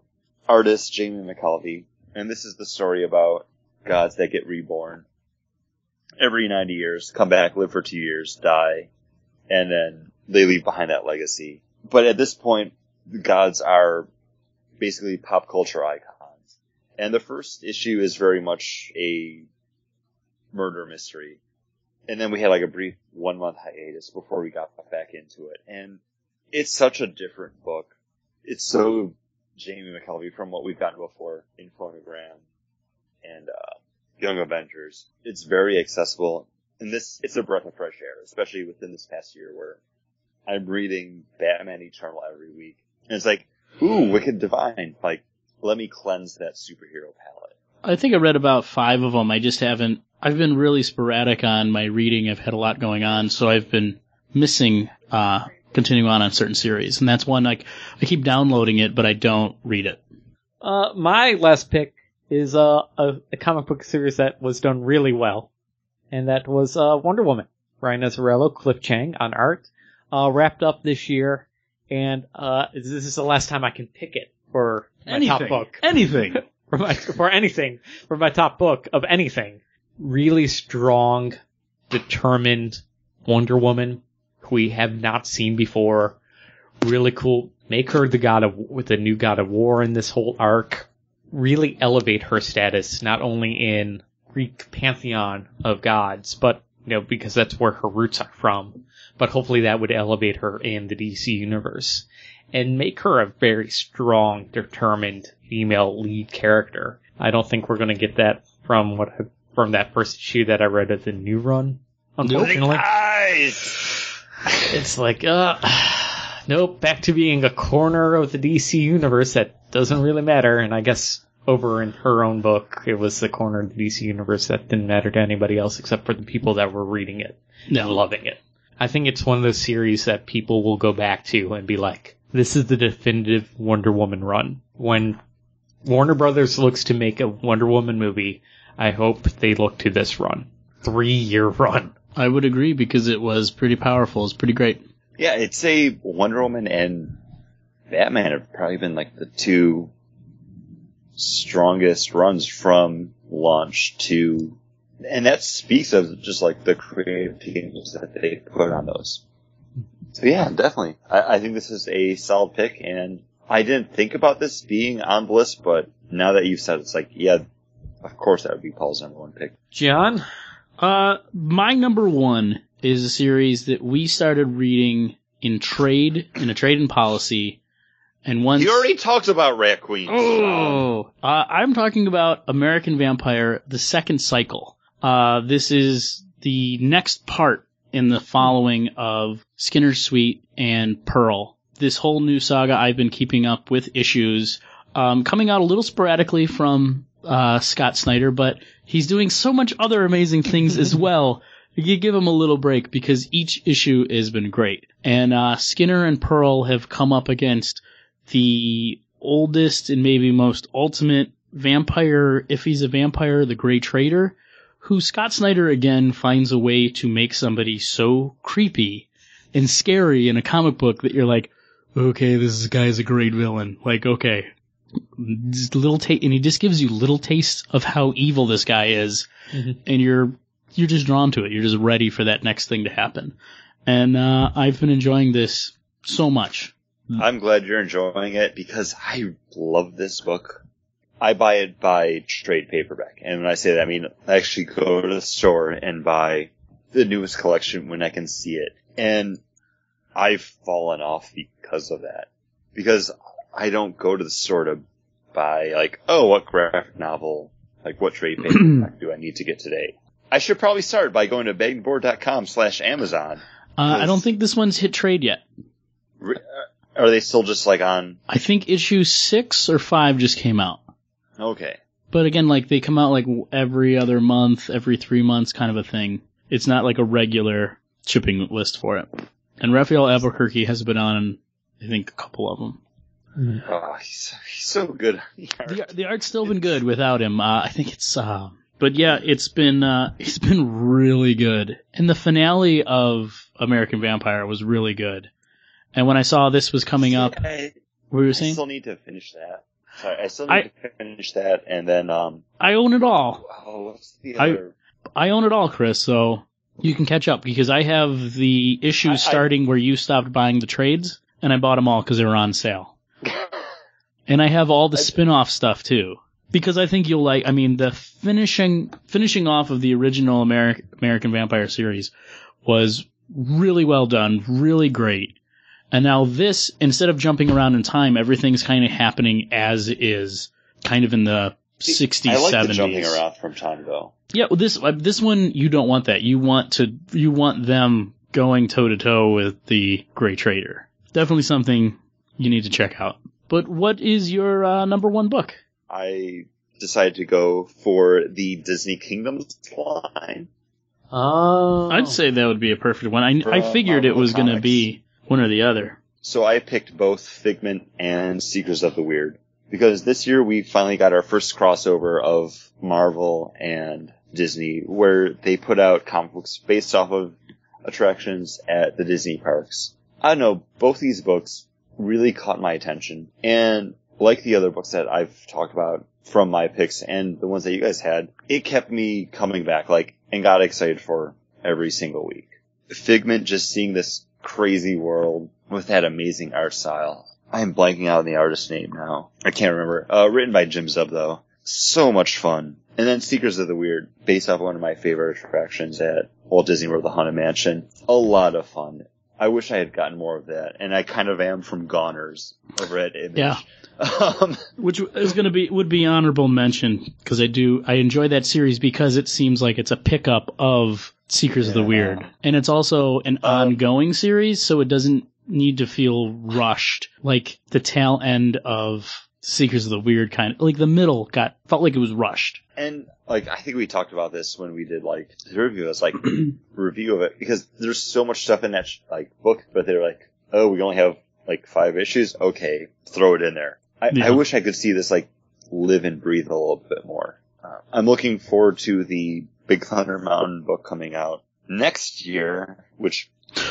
artist Jamie McKelvie, and this is the story about gods that get reborn every 90 years, come back, live for two years, die, and then they leave behind that legacy. But at this point, the gods are basically pop culture icons. And the first issue is very much a murder mystery. And then we had like a brief one month hiatus before we got back into it. And it's such a different book. It's so Jamie McKelvie from what we've gotten before in Phonogram and uh, Young Avengers. It's very accessible, and this it's a breath of fresh air, especially within this past year where I'm reading Batman Eternal every week, and it's like, ooh, Wicked Divine, like let me cleanse that superhero palette. I think I read about five of them. I just haven't. I've been really sporadic on my reading. I've had a lot going on, so I've been missing uh, continuing on on certain series, and that's one like I keep downloading it, but I don't read it. Uh, my last pick is uh, a, a comic book series that was done really well, and that was uh, Wonder Woman. Brian Azzarello, Cliff Chiang on art, uh, wrapped up this year, and uh, this is the last time I can pick it for my top book. anything. <laughs> for my, for anything, for my top book of anything. Really strong, determined Wonder Woman who we have not seen before. Really cool. Make her the god of, with the new god of war in this whole arc. Really elevate her status, not only in Greek pantheon of gods, but, you know, because that's where her roots are from. But hopefully that would elevate her in the DC universe and make her a very strong, determined female lead character. I don't think we're going to get that from what I, from that first issue that I read of the new run. Unfortunately, it's like, uh, <sighs> nope, back to being a corner of the DC universe that doesn't really matter. And I guess over in her own book, it was the corner of the DC universe that didn't matter to anybody else except for the people that were reading it and loving it. I think it's one of those series that people will go back to and be like, this is the definitive Wonder Woman run. When Warner Brothers looks to make a Wonder Woman movie, I hope they look to this run. Three year run. I would agree because it was pretty powerful. It's pretty great. Yeah, it's a Wonder Woman and Batman have probably been like the two strongest runs from launch to, and that speaks of just like the creative teams that they put on those. So yeah, definitely. I, I think this is a solid pick and I didn't think about this being on Bliss, but now that you've said it, it's like, yeah, of course that would be Paul's number one pick. John? Uh, my number one is a series that we started reading in trade, in a trade and policy, and once. He already talks about Rat Queen. Oh, uh, I'm talking about American Vampire: The Second Cycle. Uh, this is the next part in the following of Skinner's Sweet and Pearl. This whole new saga I've been keeping up with issues, um, coming out a little sporadically from uh, Scott Snyder, but he's doing so much other amazing things as <laughs> well. You give him a little break because each issue has been great. And uh, Skinner and Pearl have come up against the oldest and maybe most ultimate vampire, if he's a vampire, the Gray Trader, who Scott Snyder again finds a way to make somebody so creepy and scary in a comic book that you're like, okay, this guy's a great villain. Like, okay. Just little ta- and he just gives you little tastes of how evil this guy is, Mhm. and you're you're just drawn to it. You're just ready for that next thing to happen. And uh, I've been enjoying this so much. I'm glad you're enjoying it because I love this book. I buy it by trade paperback. And when I say that, I mean, I actually go to the store and buy the newest collection when I can see it. And I've fallen off because of that. Because I don't go to the store to buy like, oh, what graphic novel, like what trade <clears throat> paperback do I need to get today? I should probably start by going to beggingboard.com slash Amazon. Uh, I don't think this one's hit trade yet. Re- uh, Are they still just like on? I think issue six or five just came out. Okay. But again, like they come out like every other month, every three months, kind of a thing. It's not like a regular shipping list for it. And Rafael Albuquerque has been on, I think, a couple of them. Oh, he's, he's so good. <laughs> The, the art's still been good without him. Uh, I think it's, uh, but yeah, it's been, uh, it's been really good. And the finale of American Vampire was really good. And when I saw this was coming up, I, what were you I saying? still need to finish that. Sorry, I still need I- to finish that, and then um. I own it all. Oh, what's the I- other? I own it all, Chris, so you can catch up because I have the issues I- I- starting where you stopped buying the trades, and I bought them all because they were on sale. <laughs> And I have all the I- spin-off stuff too. Because I think you'll like, I mean, the finishing, finishing off of the original American, American Vampire series was really well done, really great. And now this, instead of jumping around in time, everything's kind of happening as is, kind of in the 60s, I like 70s. the jumping around from time though. Yeah, well, this uh, this one you don't want that. You want to you want them going toe to toe with the Gray Trader. Definitely something you need to check out. But what is your uh, number one book? I decided to go for the Disney Kingdoms line. Oh. I'd say that would be a perfect one. I I From figured it was going to be one or the other. So I picked both Figment and Seekers of the Weird because this year we finally got our first crossover of Marvel and Disney where they put out comic books based off of attractions at the Disney parks. I know, both these books really caught my attention and like the other books that I've talked about from my picks and the ones that you guys had, it kept me coming back like and got excited for every single week. Figment just seeing this crazy world with that amazing art style. I am blanking out on the artist's name now. I can't remember. Uh, written by Jim Zub though. So much fun. And then Seekers of the Weird, based off one of my favorite attractions at Walt Disney World, the Haunted Mansion. A lot of fun. I wish I had gotten more of that, and I kind of am from Goners over at Image. Yeah. <laughs> Um, Which is going to be would be honorable mention because I do I enjoy that series because it seems like it's a pickup of Seekers of the Weird, and it's also an Um, ongoing series, so it doesn't need to feel rushed like the tail end of Seekers of the Weird kind of like the middle got felt like it was rushed. And like I think we talked about this when we did like the review. It's like <clears throat> review of it because there's so much stuff in that sh- like book, but they're like, oh, we only have like five issues. Okay, throw it in there. I, Yeah. I wish I could see this like live and breathe a little bit more. Uh, I'm looking forward to the Big Thunder Mountain book coming out next year, which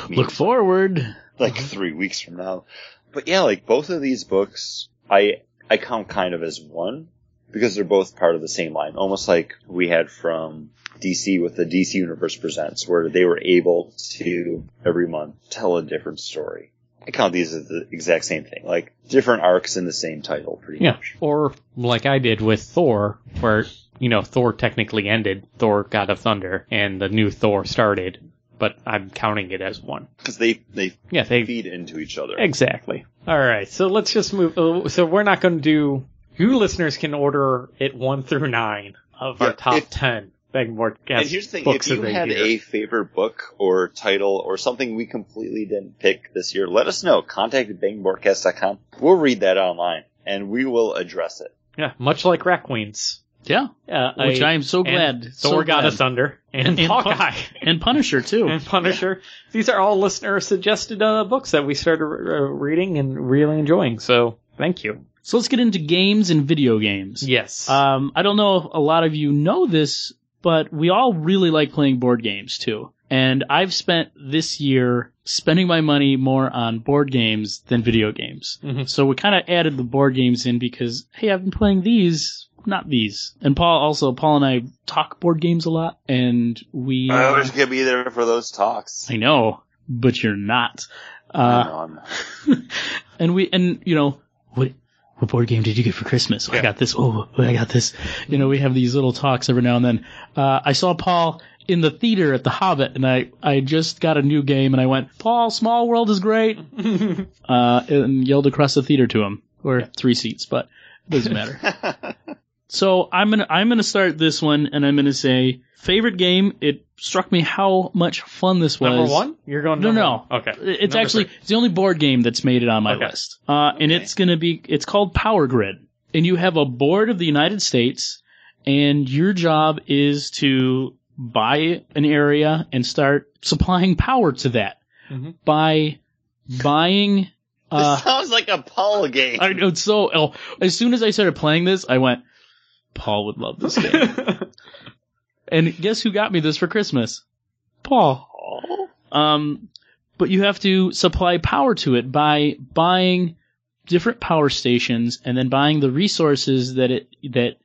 Look forward. like three weeks from now. But yeah, like both of these books, I I count kind of as one because they're both part of the same line, almost like we had from DC with the DC Universe Presents, where they were able to every month tell a different story. I count these as the exact same thing, like different arcs in the same title, pretty Yeah. much. Or like I did with Thor, where, you know, Thor technically ended, Thor God of Thunder, and the new Thor started, but I'm counting it as one. Because they they Yeah, they feed into each other. Exactly. All right, so let's just move. uh, So we're not going to do. You listeners can order it one through nine of our top if- ten Begmore And here's the thing: if you had year. a favorite book or title or something we completely didn't pick this year, let us know. Contact bangboardcast.com. We'll read that online and we will address it. yeah, much like Rat Queens. Yeah, Uh, which I am so and glad. so Thor God glad. of Thunder and, And Hawkeye and Punisher too. and Punisher. These are all listener suggested uh, books that we started uh, reading and really enjoying. So thank you. So let's get into games and video games. Yes. Um, I don't know if a lot of you know this, but we all really like playing board games too. And I've spent this year spending my money more on board games than video games. Mhm. So we kind of added the board games in because, hey, I've been playing these, not these. And Paul also, Paul and I talk board games a lot and we, I uh, going to be there for those talks. I know, but you're not. Uh, I know, I'm- not. <laughs> and we and you know what what board game did you get for Christmas? Oh, I got this. Oh, I got this. You know, we have these little talks every now and then. Uh, I saw Paul in the theater at the Hobbit, and I I just got a new game, and I went, Paul, Small World is great, <laughs> uh, and yelled across the theater to him, or three seats, but it doesn't matter. <laughs> So I'm gonna I'm gonna start this one, and I'm gonna say favorite game. It struck me how much fun this was. Number one? You're going No, no. one. Okay. It's Number actually three. it's the only board game that's made it on my Okay. list. Uh, and it's gonna be it's called Power Grid, and you have a board of the United States, and your job is to buy an area and start supplying power to that Mhm. by buying. Uh, this sounds like a Paul game. I know so. Oh, as soon as I started playing this, I went, Paul would love this game. <laughs> and guess who got me this for Christmas? Paul. Paul? Um, but you have to supply power to it by buying different power stations and then buying the resources that it that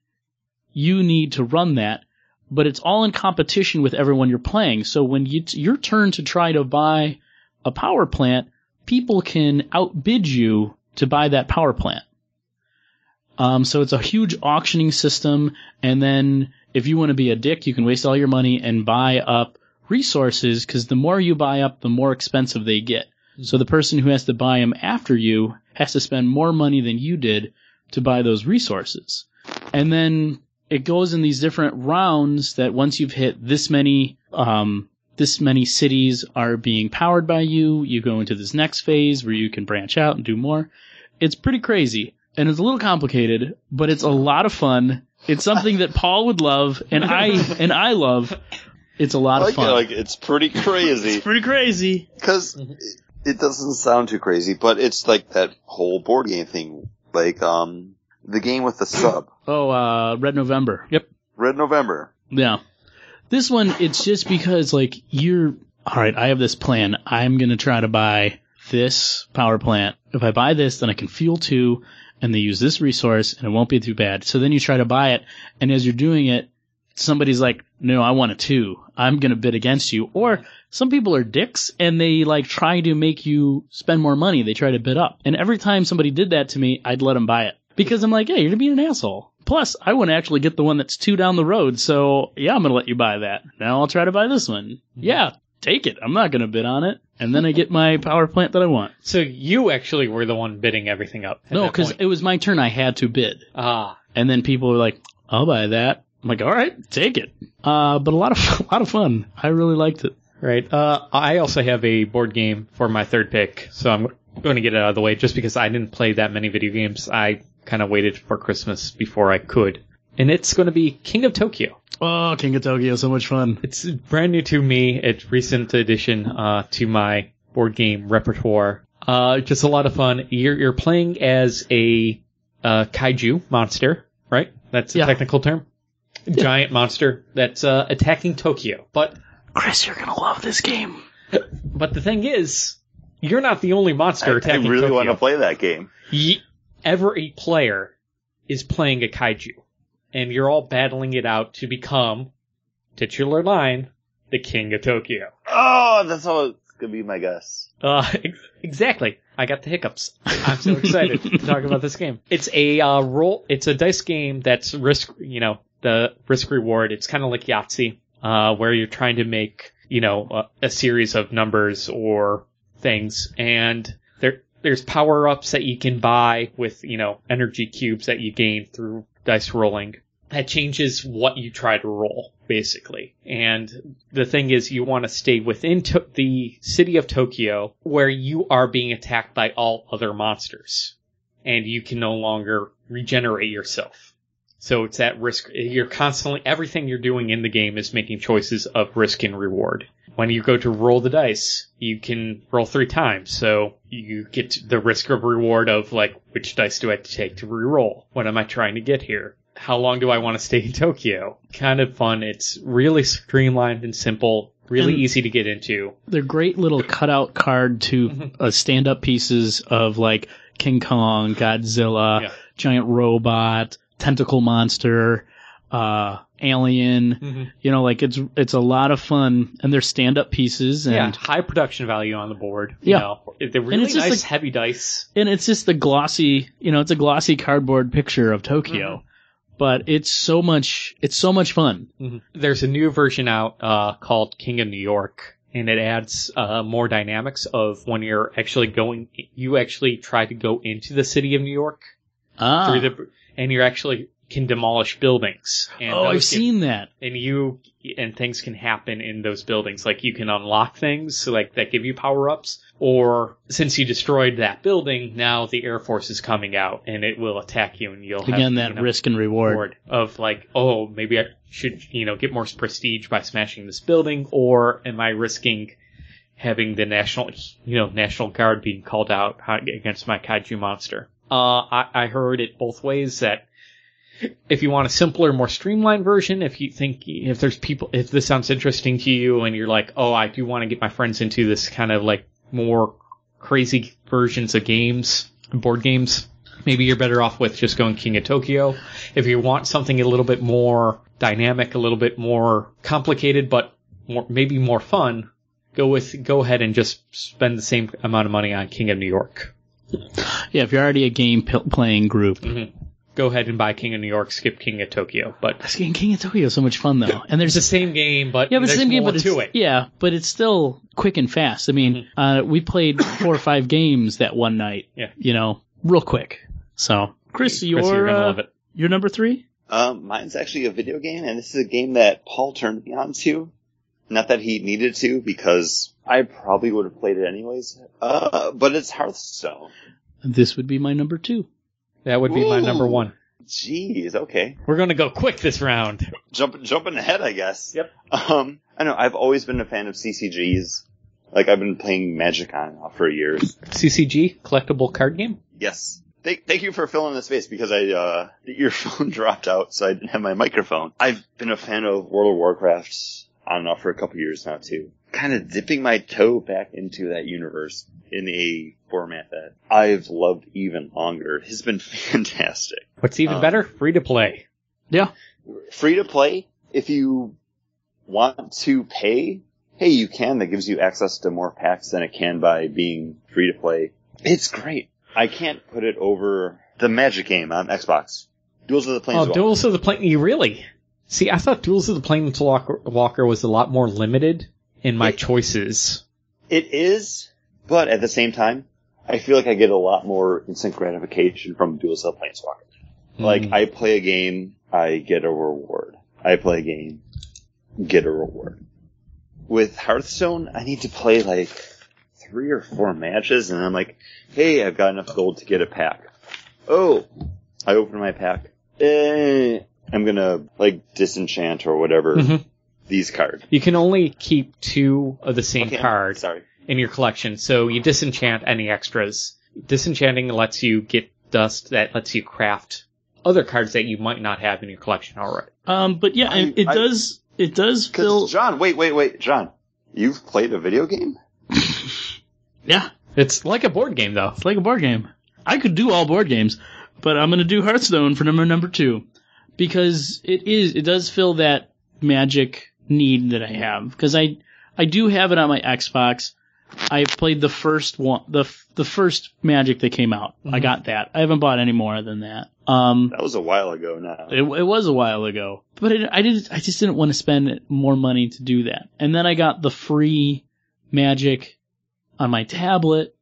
you need to run that. But it's all in competition with everyone you're playing. So when you, it's your turn to try to buy a power plant, people can outbid you to buy that power plant. Um, so it's a huge auctioning system, and then if you want to be a dick, you can waste all your money and buy up resources because the more you buy up, the more expensive they get. So the person who has to buy them after you has to spend more money than you did to buy those resources. And then it goes in these different rounds that once you've hit this many, um, this many cities are being powered by you, you go into this next phase where you can branch out and do more. It's pretty crazy and it's a little complicated, but it's a lot of fun. It's something that Paul would love and I, and I love. It's a lot I of like it, fun. like it's pretty crazy it's pretty crazy. because it, it doesn't sound too crazy, but it's like that whole board game thing, like um the game with the sub, Oh, uh, Red November. Yep. Red November. Yeah. This one, it's just because, like, you're, alright, I have this plan. I'm gonna try to buy this power plant. If I buy this, then I can fuel two, and they use this resource, and it won't be too bad. So then you try to buy it, and as you're doing it, somebody's like, no, I want a two. I'm gonna bid against you. Or some people are dicks, and they, like, try to make you spend more money. They try to bid up. And every time somebody did that to me, I'd let them buy it. Because I'm like, hey, you're being an asshole. Plus, I want to actually get the one that's two down the road, so yeah, I'm gonna let you buy that. Now I'll try to buy this one. Mm-hmm. Yeah, take it. I'm not gonna bid on it. And then I get my power plant that I want. So you actually were the one bidding everything up. No, because it was my turn. I had to bid. ah, And then people were like, I'll buy that. I'm like, all right, take it. Uh, but a lot of, <laughs> a lot of fun. I really liked it. right. Uh, I also have a board game for my third pick, so I'm going to get it out of the way just because I didn't play that many video games. I kind of waited for Christmas before I could, and it's going to be King of Tokyo. Oh, King of Tokyo, so much fun. It's brand new to me. It's recent addition uh, to my board game repertoire. Uh, just a lot of fun. You're you're playing as a uh, kaiju monster, right? That's a Yeah. technical term. Giant monster that's uh, attacking Tokyo. But Chris, you're gonna love this game. but the thing is, you're not the only I, monster I attacking really Tokyo. want to play that game. Ye- every player is playing a kaiju, and you're all battling it out to become titular line the king of Tokyo. Oh, that's all it's gonna be my guess. Uh, ex- exactly. I got the hiccups. <laughs> I'm so excited to talk about this game. It's a uh, roll. It's a dice game that's risk. You know, the risk reward. It's kind of like Yahtzee, uh, where you're trying to make you know a, a series of numbers or things, and there there's power ups that you can buy with you know energy cubes that you gain through dice rolling. That changes what you try to roll, basically. And the thing is, you want to stay within to- the city of Tokyo, where you are being attacked by all other monsters, and you can no longer regenerate yourself. So it's at risk. You're constantly everything you're doing in the game is making choices of risk and reward. When you go to roll the dice, you can roll three times, so you get the risk of reward of like which dice do I have to take to re-roll? What am I trying to get here? How long do I want to stay in Tokyo? Kind of fun. It's really streamlined and simple, really And- easy to get into. They're great little cutout card to <laughs> uh, stand up pieces of like King Kong, Godzilla, Yeah. giant robot, tentacle monster, uh, Alien. Mhm. You know, like it's it's a lot of fun, and they're stand up pieces, and yeah, high production value on the board. You Yeah. know. they're really nice like- heavy dice. and it's just the glossy, you know, it's a glossy cardboard picture of Tokyo, Mm-hmm. But it's so much, it's so much fun. Mhm. There's a new version out uh, called King of New York, and it adds uh, more dynamics of when you're actually going. You actually try to go into the city of New York Ah, through the, and you actually can demolish buildings. And oh, I've seen that. and you and things can happen in those buildings. Like you can unlock things like that give you power ups, or since you destroyed that building, now the Air Force is coming out and it will attack you, and you'll have, Again, that you know, risk and reward. reward of like, oh, maybe I should you know get more prestige by smashing this building, or am I risking having the national you know National Guard being called out against my kaiju monster? Uh, I, I heard it both ways that if you want a simpler, more streamlined version, if you think if there's people, if this sounds interesting to you, and you're like, oh, I do want to get my friends into this kind of like more crazy versions of games, board games, maybe you're better off with just going King of Tokyo. If you want something a little bit more dynamic, a little bit more complicated, but more, maybe more fun, go with go ahead and just spend the same amount of money on King of New York. Yeah, if you're already a game p- playing group, mm-hmm. Go ahead and buy King of New York, skip King of Tokyo. But this game King of Tokyo is so much fun though, and It's there's the same game, but yeah, but it's the same game, but it's, to it. yeah, but it's still quick and fast. I mean, uh, we played four or five games that one night. Yeah. you know, real quick. So, Chris, Chris, your you're gonna uh, love it. your number three. Um, mine's actually a video game, and this is a game that Paul turned me on to. Not that he needed to, because I probably would have played it anyways. Uh, but it's Hearthstone. This would be my number two. That would be my number one. Jeez, okay. We're gonna go quick this round. Jumping, jumping ahead, I guess. Yep. Um, I know, I've always been a fan of CCGs. Like, I've been playing Magic on and off for years. CCG collectible card game. Yes. Thank, thank you for filling the space because I, uh, <laughs> your phone dropped out, so I didn't have my microphone. I've been a fan of World of Warcraft on and off for a couple years now too. Kind of dipping my toe back into that universe in a format that I've loved even longer It has been <laughs> fantastic. What's even Um, better? Free to play. Yeah, Free to play, if you want to pay, hey, you can. That gives you access to more packs than it can by being free to play. It's great. I can't put it over the Magic game on Xbox. Duels of the Oh, Duels of the Plane. You really? See, I thought Duels of the Planeswalker Walker was a lot more limited in my It- choices. It is, but at the same time, I feel like I get a lot more instant gratification from dual cell Planeswalker. Like, Hmm. I play a game, I get a reward. I play a game, get a reward. With Hearthstone, I need to play like three or four matches, and I'm like, hey, I've got enough gold to get a pack. Oh, I open my pack. Eh, I'm gonna, like, disenchant or whatever Mhm. These cards. You can only keep two of the same Okay, card Sorry. in your collection, so you disenchant any extras. Disenchanting lets you get dust that lets you craft other cards that you might not have in your collection already. um, but yeah, I- it, it I- does it does fill. John, wait, wait, wait, John, you've played a video game? <laughs> Yeah, It's like a board game, though. It's like a board game. I could do all board games, but I'm gonna do Hearthstone for number number two because it is it does fill that magic need that I have because I I do have it on my Xbox. I played the first one, the the first Magic that came out. I Mhm. got that. I haven't bought any more than that. Um, That was a while ago now. it, it was a while ago, but it, I did. I just didn't want to spend more money to do that. And then I got the free Magic on my tablet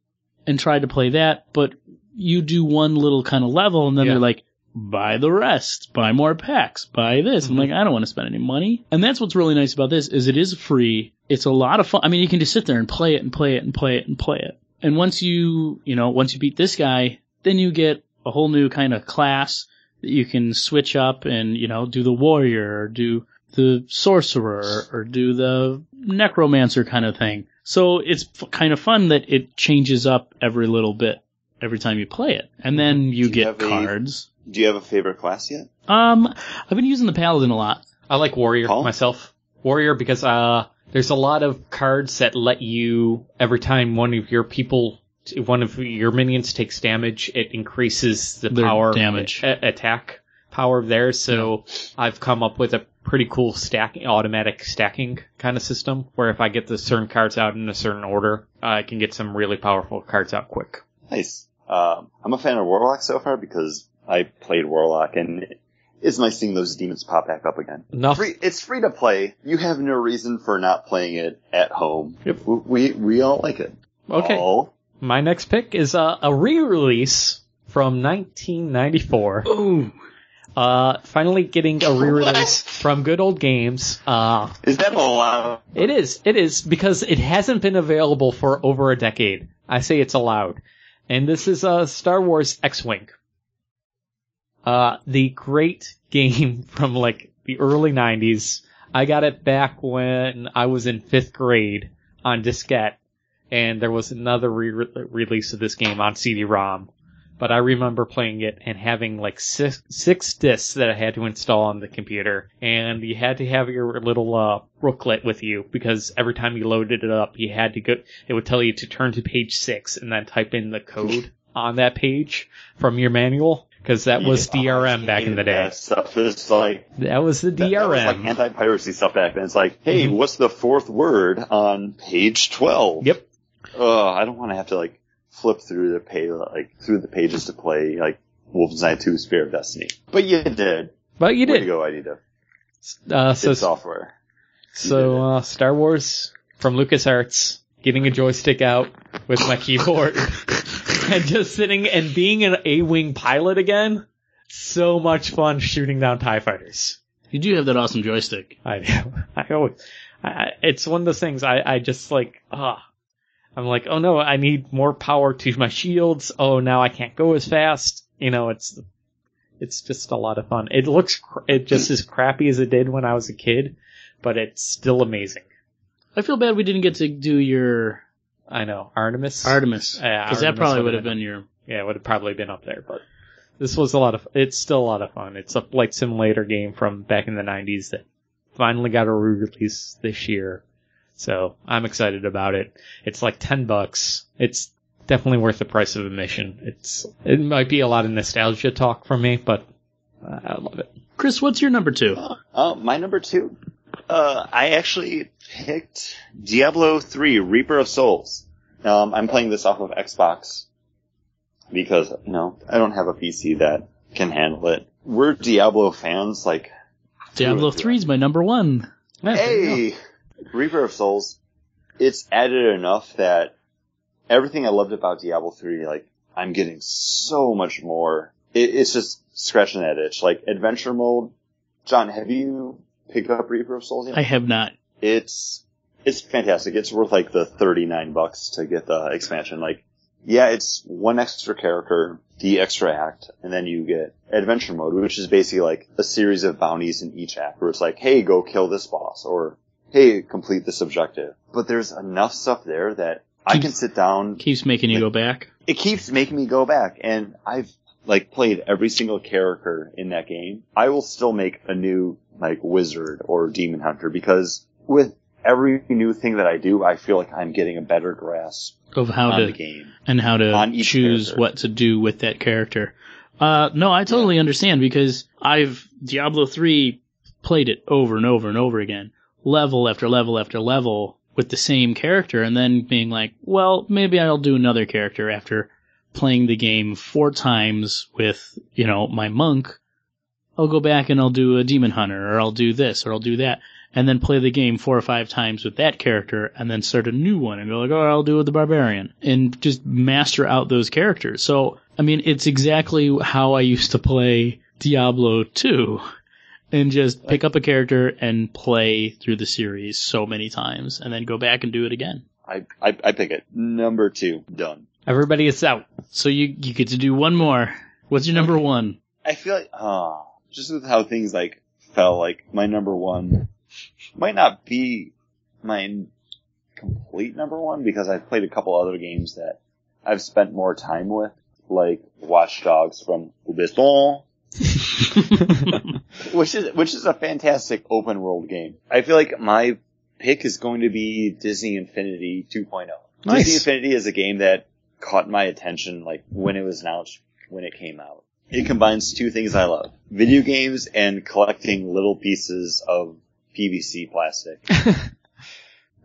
and tried to play that. But you do one little kind of level, and then Yeah. they're like, "Buy the rest. Buy more packs. Buy this." I'm Mhm. like, I don't want to spend any money. And that's what's really nice about this is it is free. It's a lot of fun. I mean, you can just sit there and play it and play it and play it and play it. And once you, you know, once you beat this guy, then you get a whole new kind of class that you can switch up and, you know, do the warrior or do the sorcerer or do the necromancer kind of thing. So it's f- kind of fun that it changes up every little bit every time you play it. And then you you get have a- cards. Do you have a favorite class yet? Um, I've been using the paladin a lot. I like Warrior Paul? myself. Warrior because uh there's a lot of cards that let you every time one of your people one of your minions takes damage, it increases the Their power damage. a- attack power there, so I've come up with a pretty cool stack automatic stacking kind of system where if I get the certain cards out in a certain order, I can get some really powerful cards out quick. Nice. Um, I'm a fan of Warlock so far because I played Warlock and it's nice seeing those demons pop back up again. Enough. Free, it's free to play. You have no reason for not playing it at home. Yep. We we all like it. Okay. All. My next pick is uh, a re-release from 1994. Ooh. Uh, finally getting a re-release <laughs> from Good Old Games. Uh, Is that allowed? it is, it is, because it hasn't been available for over a decade. I say it's allowed. And this is, uh, Star Wars X-Wing. Uh, the great game <laughs> from like the early 90s. I got it back when I was in fifth grade on diskette, and there was another re- release of this game on CD-ROM. But I remember playing it and having like six, six discs that I had to install on the computer, and you had to have your little uh, booklet with you because every time you loaded it up, you had to go. It would tell you to turn to page six and then type in the code <laughs> on that page from your manual because that was Yeah, DRM back in the day. That stuff is like That was the that, that was like DRM. anti-piracy stuff back then. It's like, hey, Mhm. what's the fourth word on page twelve? Yep. Oh, I don't want to have to like flip through the page, like through the pages to play like Wolfenstein 2: Spear of Destiny. But you did. But you Way to did. go, Idita. Uh, so software. So, uh, Star Wars from LucasArts, getting a joystick out with my keyboard, <laughs> <laughs> and just sitting and being an A-Wing pilot again. So much fun shooting down TIE fighters. You do have that awesome joystick. I do. <laughs> I always, I, it's one of those things I, I just like, ah. I'm like, oh no, I need more power to my shields. Oh, now I can't go as fast. You know, it's, it's just a lot of fun. It looks, cr- it just as crappy as it did when I was a kid, but it's still amazing. I feel bad we didn't get to do your I know. Artemis. Artemis. Yeah, Because that probably would've been- been your. Yeah, it would have probably been up there, but this was a lot of, it's still a lot of fun. It's a flight simulator game from back in the 90s that finally got a re-release this year. So I'm excited about it. It's like 10 bucks. It's definitely worth the price of admission. It's, it might be a lot of nostalgia talk from me, but I love it. Chris, what's your number two? Uh, my number two. Uh, I actually picked Diablo 3 Reaper of Souls. Um, I'm playing this off of Xbox because, you know, I don't have a PC that can handle it. We're Diablo fans, like, Diablo Through 3 is my number one. Yeah, there you go. hey, Reaper of Souls, it's added enough that everything I loved about Diablo 3, like, I'm getting so much more. It, it's just scratching that itch. Like, adventure mode, John, have you picked up Reaper of Souls yet? I have not. it's it's fantastic. It's worth like the thirty nine bucks to get the expansion. Like, yeah, it's one extra character, the extra act, and then you get adventure mode, which is basically like a series of bounties in each act, where it's like, hey, go kill this boss, or hey, complete this objective. But there's enough stuff there that I can sit down. Keeps making you go back. It keeps making me go back, and I've like played every single character in that game. I will still make a new like wizard or demon hunter because with every new thing that I do, I feel like I'm getting a better grasp Of how to the game. and how to choose character. what to do with that character. Uh, no, I totally understand because I've Diablo 3 played it over and over and over again, level after level after level with the same character and then being like, well, maybe I'll do another character after playing the game four times with, you know, my monk. I'll go back and I'll do a demon hunter or I'll do this or I'll do that and then play the game four or five times with that character and then start a new one and go like, oh, I'll do the barbarian and just master out those characters. So, I mean, it's exactly how I used to play Diablo 2 and just pick up a character and play through the series so many times and then go back and do it again. I, I I pick it number two, done. Everybody is out. So you, you get to do one more. What's your number one? I feel like, ah, just with how things like fell, like my number one might not be my complete number one because I've played a couple other games that I've spent more time with, like Watch Dogs from Ubisoft, <laughs> which is which is a fantastic open world game. I feel like my pick is going to be Disney Infinity 2.0. Nice. Disney Infinity is a game that caught my attention like when it was announced when it came out. it combines two things I love: video games and collecting little pieces of PVC plastic. <laughs>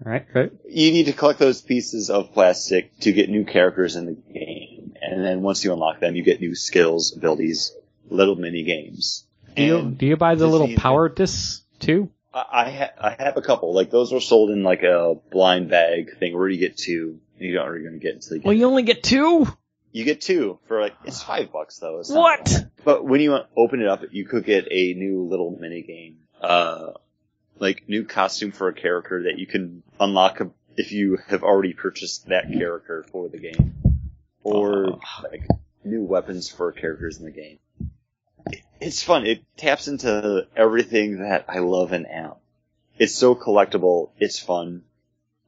All right, right. You need to collect those pieces of plastic to get new characters in the game, and then once you unlock them, you get new skills, abilities, little mini games. Do you, do you buy the little power discs too? I I, ha- I have a couple. Like those are sold in like a blind bag thing where you get two. You don't really gonna get until you get. Well, you only get two. You get two for like it's five bucks though. It's What? But when you open it up, you could get a new little mini game, uh, like new costume for a character that you can unlock if you have already purchased that character for the game, or Oh. like new weapons for characters in the game. It- It's fun. It taps into everything that I love in app. It's so collectible. It's fun.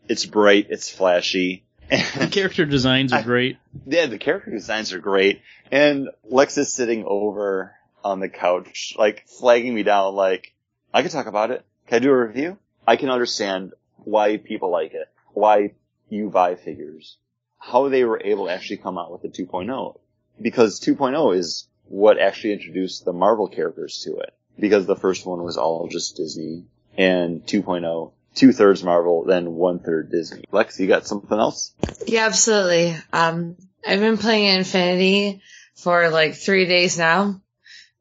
It's bright. It's flashy. The character designs are I- great. yeah, the character designs are great. And Lex is sitting over on the couch, like flagging me down, like, I can talk about it. Can I do a review? I can understand why people like it, why you buy figures, how they were able to actually come out with a 2.0. Because 2.0 is what actually introduced the Marvel characters to it. Because the first one was all just Disney, and 2.0, two thirds Marvel, then one third Disney. Lex, you got something else? Yeah, absolutely. Um, I've been playing Infinity for like three days now.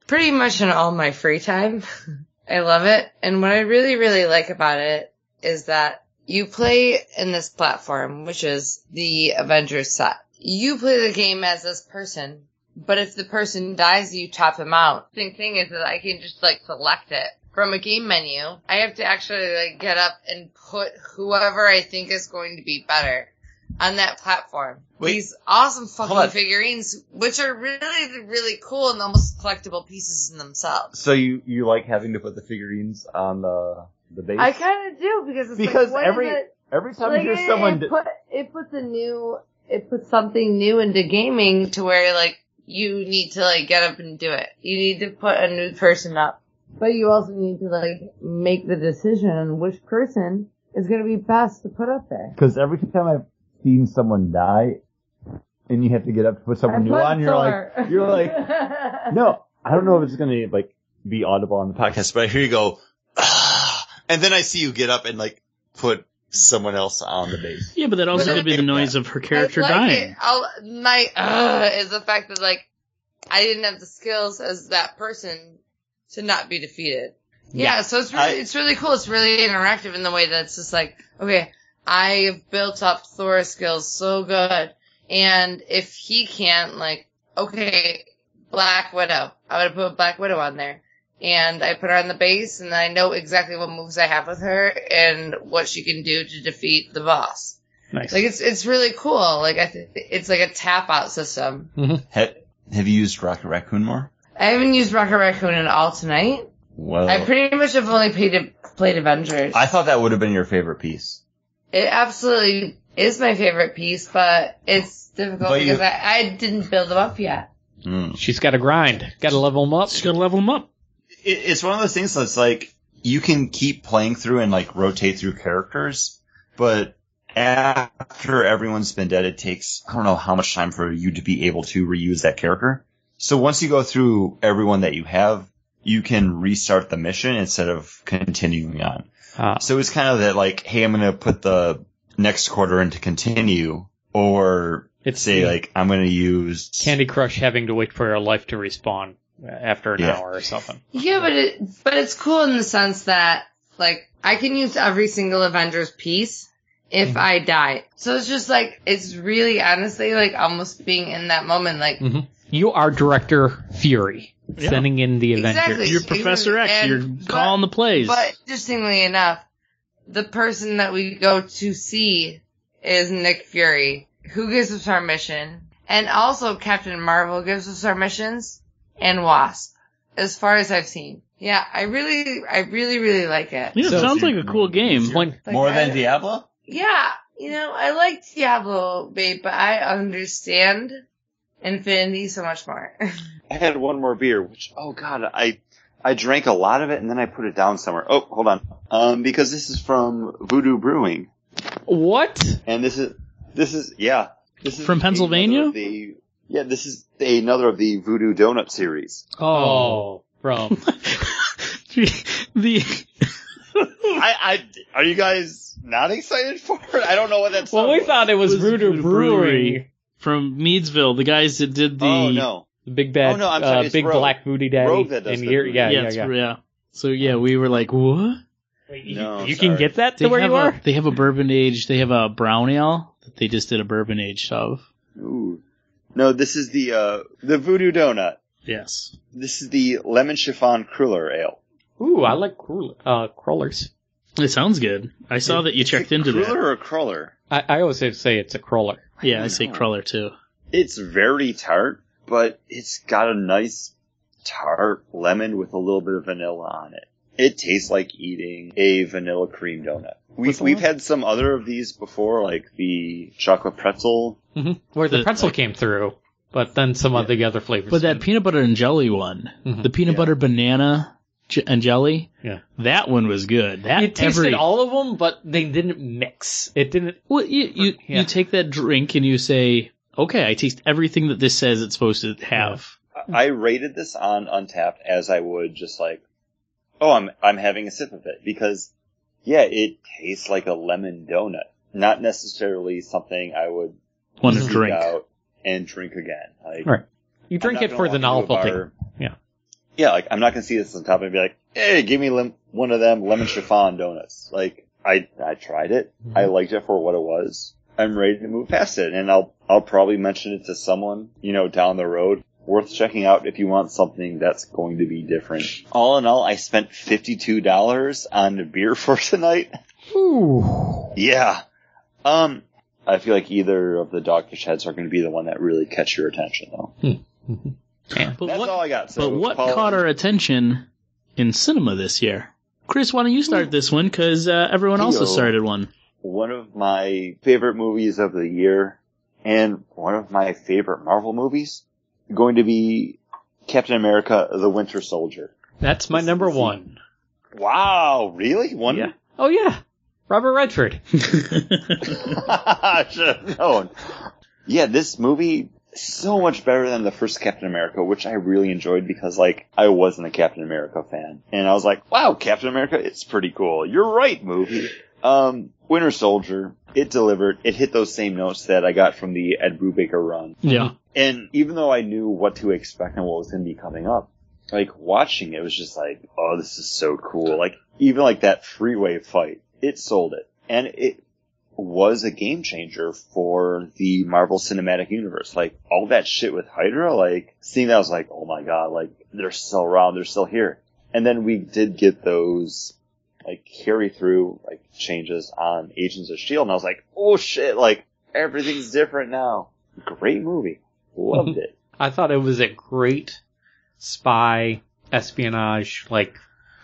Pretty much in all my free time. <laughs> I love it. And what I really, really like about it is that you play in this platform, which is the Avengers set. You play the game as this person, but if the person dies, you chop them out. The thing is that I can just like select it from a game menu. I have to actually like get up and put whoever I think is going to be better on that platform. Wait. These awesome fucking figurines, which are really, really cool and almost collectible pieces in themselves. So you you like having to put the figurines on the the base? I kind of do because it's Because like, every- it? Every time Like, you it, hear someone, it, d- put, it puts a new, it puts something new into gaming. Gaming to where like you need to like get up and do it. You need to put a new person up. But you also need to like make the decision on which person is going to be best to put up there. because every time I've seen someone die, and you have to get up to put someone I new put on, you're Thor. like, you're like, <laughs> no, I don't know if it's gonna like be audible on the podcast. podcast, but here you go. and then I see you get up and like put someone else on the base. Yeah, but that also could be the noise of her character like dying. It. I'll, my uh, is the fact that like I didn't have the skills as that person to not be defeated. Yeah, so it's really I- it's really cool. It's really interactive in the way that it's just like okay, I've built up Thor's skills so good, and if he can't, like okay, Black Widow, I would put Black Widow on there. And I put her on the base, and I know exactly what moves I have with her and what she can do to defeat the boss. Nice. Like it's it's really cool. Like I th- it's like a tap out system. Mm-hmm. Have, have you used Rocket Raccoon more? I haven't used Rocket Raccoon at all tonight. Well, I pretty much have only played played Avengers. I thought that would have been your favorite piece. it absolutely is my favorite piece, but it's difficult But you- because I, I didn't build them up yet. Mm. She's got to grind. Got to level them up. She's gotta level them up. It, it's one of those things that's like you can keep playing through and like rotate through characters, but after everyone's been dead, it takes I don't know how much time for you to be able to reuse that character. So once you go through everyone that you have, you can restart the mission instead of continuing on. Uh, So it's kind of that like, hey, I'm gonna put the next quarter in to continue, or it's say like I'm gonna use Candy Crush having to wait for your life to respawn after an Yeah. hour or something. Yeah, but it but it's cool in the sense that like I can use every single Avengers piece if I die. So it's just like it's really honestly like almost being in that moment. Like hmm You are Director Fury, Yeah. sending in the Avengers. Exactly. You're Professor X. And- you're but- calling the plays. But interestingly enough, the person that we go to see is Nick Fury, who gives us our mission, and also Captain Marvel gives us our missions, and Wasp, as far as I've seen. Yeah, I really, I really, really like it. yeah, it So- sounds like a cool game. When Like, more I- than Diablo. Yeah, you know, I like Diablo, babe, but I understand Infinity so much more. <laughs> I had one more beer, which oh god, I I drank a lot of it and then I put it down somewhere. Oh, hold on. Um, because this is from Voodoo Brewing, what? and this is this is yeah, this is From Pennsylvania? The Yeah, this is another of the Voodoo Doughnut series. Oh, from <laughs> the <laughs> I, I, are you guys not excited for it? I don't know what that's. well, we thought it was, was Voodoo, Voodoo Brewery. Brewery. From Meadsville, the guys that did the Oh no, The big bad, Oh, no, I'm sorry, uh, it's big Rogue. black booty daddy. Rogue that does and the yeah, yeah, yeah, yeah. yeah. So yeah, we were like, what? Wait, you, No, you sorry. can get that They to where have you a, are? They have a bourbon age. They have a brown ale that they just did a bourbon aged of. Ooh. no, this is the uh the Voodoo Doughnut. Yes. This is the lemon chiffon cruller ale. Ooh, I like cruller, uh, crawlers. It sounds good. I saw that you Is checked it into cruller that. or cruller? I, I always say- say it's a crawler. Yeah, I don't say know. cruller too. It's very tart, but it's got a nice tart lemon with a little bit of vanilla on it. It tastes like eating a vanilla cream donut. We've, we've had some other of these before, like the chocolate pretzel. hmm Where the The- pretzel like- came through, but then some of the other flavors. But that peanut butter and jelly one, Mhm. the peanut Yeah. butter banana j- and jelly, Yeah. that one was good. That you tasted every, all of them, but they didn't mix. It didn't. Well, you you, Yeah. you take that drink and you say, okay, I taste everything that this says it's supposed to have. I rated this on Untappd as I would just like, oh, I'm I'm having a sip of it because, yeah, it tastes like a lemon donut, not necessarily something I would Want to drink? out and drink again. Like, Right. You drink it for the into a novelty. Yeah. Like I'm not gonna see this on top and be like, hey, give me lim- one of them lemon chiffon donuts. Like I I tried it, Mm-hmm. I liked it for what it was. I'm ready to move past it, and I'll I'll probably mention it to someone you know down the road. Worth checking out if you want something that's going to be different. All in all, I spent fifty two dollars on beer <laughs> for tonight. Ooh. Yeah. Um, I feel like either of the dogfish heads are going to be the one that really catch your attention, though. Yeah. But That's what, all I got. So, but what Paul- caught our attention in cinema this year? Chris, why don't you start this one? Because uh, everyone else has started one. one of my favorite movies of the year and one of my favorite Marvel movies going to be Captain America: The Winter Soldier. That's my This number is the- one. Wow, really? One? Yeah. Oh yeah. Robert Redford. I should have known. Yeah, this movie is so much better than the first Captain America, which I really enjoyed because, like, I wasn't a Captain America fan. And I was like, wow, Captain America, it's pretty cool. You're right, movie. Um, Winter Soldier, it delivered. It hit those same notes that I got from the Ed Brubaker run. yeah. And even though I knew what to expect and what was going to be coming up, like watching it was just like, oh, this is so cool. Like even like that freeway fight, it sold it. And it was a game changer for the Marvel Cinematic Universe. Like all that shit with Hydra, like seeing that I was like, oh my god, like they're still around, they're still here. And then we did get those like carry through like changes on Agents of Shield, and I was like, oh shit, like everything's different now. Great movie, loved <laughs> it. I thought it was a great spy espionage like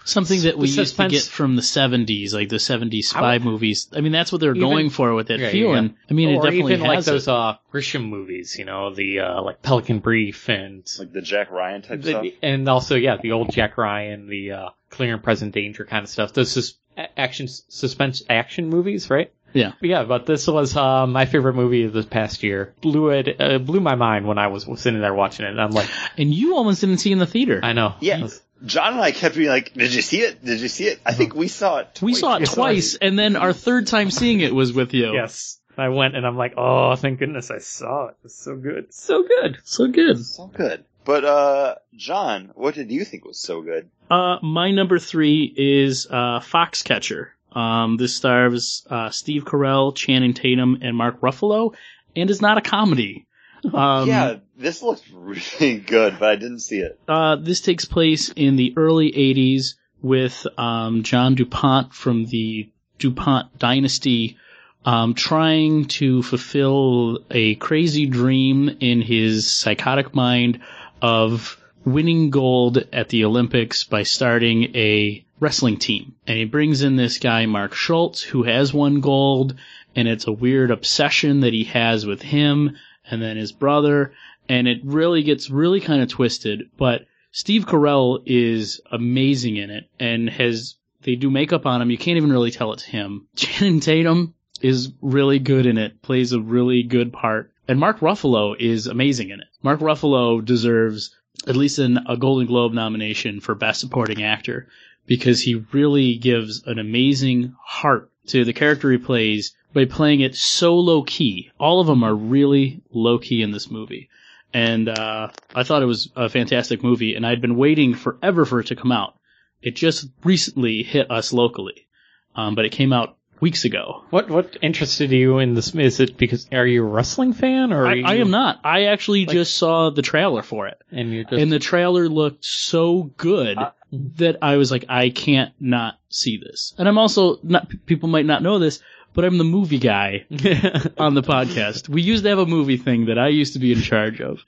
Something that we used to get from the 70s, like the 70s I spy would- movies. I mean, that's what they're Even- going for with that Yeah, yeah, feeling. yeah. I mean, it definitely even like has those it. uh Grisham movies, you know, the uh like Pelican Brief and Like the Jack Ryan type stuff. and also yeah, the old Jack Ryan, the uh clear and present danger kind of stuff. Those sus- action suspense action movies, right? Yeah. Yeah, but this was uh, my favorite movie of this past year. Blew it, uh, blew my mind when I was sitting there watching it. And I'm like, And you almost didn't see it in the theater. I know. Yeah. John and I kept being like, "Did you see it? Did you see it?" I think we saw it. we saw it twice, and then our third time seeing it was with you. Yes. I went and I'm like, oh, thank goodness I saw it. It's so good. So good. So good. So good. But uh, John, what did you think was so good? Uh, my number three is uh, Foxcatcher. Um, this stars uh, Steve Carell, Channing Tatum, and Mark Ruffalo, and is not a comedy. <laughs> Um, yeah, this looks <laughs> really good, but I didn't see it. Uh, this takes place in the early 80s with um, John DuPont from the DuPont dynasty um, trying to fulfill a crazy dream in his psychotic mind of winning gold at the Olympics by starting a wrestling team. And he brings in this guy, Mark Schultz, who has won gold, and it's a weird obsession that he has with him and then his brother, and it really gets really kind of twisted, but Steve Carell is amazing in it and has they do makeup on him. You can't even really tell it's him. <laughs> Channing Tatum is really good in it, plays a really good part. and Mark Ruffalo is amazing in it. Mark Ruffalo deserves at least an, a Golden Globe nomination for Best Supporting Actor because he really gives an amazing heart to the character he plays by playing it so low key. All of them are really low key in this movie. And uh, I thought it was a fantastic movie, and I'd been waiting forever for it to come out. It just recently hit us locally, um, but it came out weeks ago. What what interested you in this? Is it because are you a wrestling fan or are I, you, I am not. I actually Like- just saw the trailer for it, And just and the trailer looked so good Uh, that I was like, I can't not see this. And I'm also not. People might not know this, but I'm the movie guy <laughs> on the podcast. We used to have a movie thing that I used to be in charge of.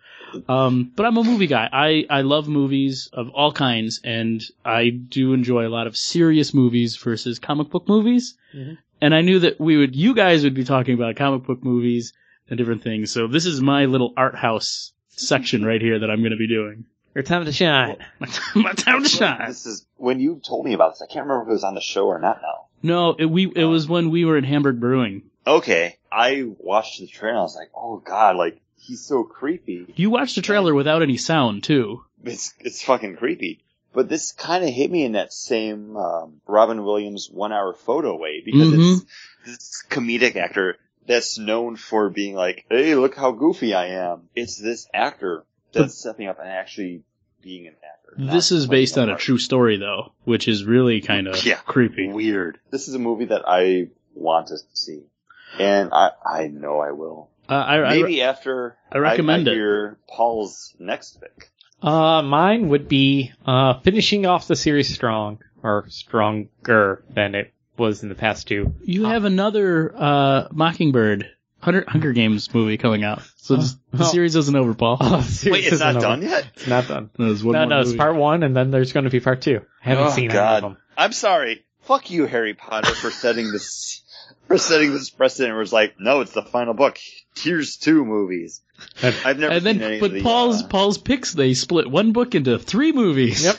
Um, but I'm a movie guy. I, I love movies of all kinds and I do enjoy a lot of serious movies versus comic book movies. Mhm. And I knew that we would, you guys would be talking about comic book movies and different things. So this is my little art house section right here that I'm going to be doing. your time to shine. My <laughs> time, my time to shine. This is when you told me about this. I can't remember if it was on the show or not now. No, it, we, it was when we were at Hamburg Brewing. Okay, I watched the trailer. I was like, oh god, like he's so creepy. You watched the trailer without any sound too. It's it's fucking creepy. But this kind of hit me in that same um, Robin Williams one hour photo way because it's this comedic actor that's known for being like, hey, look how goofy I am. It's this actor that's stepping up and actually being an actor. This is based on a part. true story though, which is really kind of <laughs> Yeah. creepy. weird. This is a movie that I want us to see, and I I know I will. Uh, I, I, Maybe after I recommend I, it. hear Paul's next pick. Uh, mine would be uh finishing off the series strong or stronger than it was in the past two. you have another uh, Mockingbird Hunger, Hunger Games movie coming out, so this, the Oh. series isn't over, Paul. <laughs> Oh, Wait, it's isn't over. done yet. It's not done. No, there's one No, no, it's part one, and then there's going to be part two. I haven't Oh, seen any God. of them. I'm sorry. Fuck you, Harry Potter, for setting this for setting this precedent. Where it's like, no, it's the final book. Here's two movies. I've never And seen then, any but of the. Paul's uh, Paul's picks they split one book into three movies. Yep.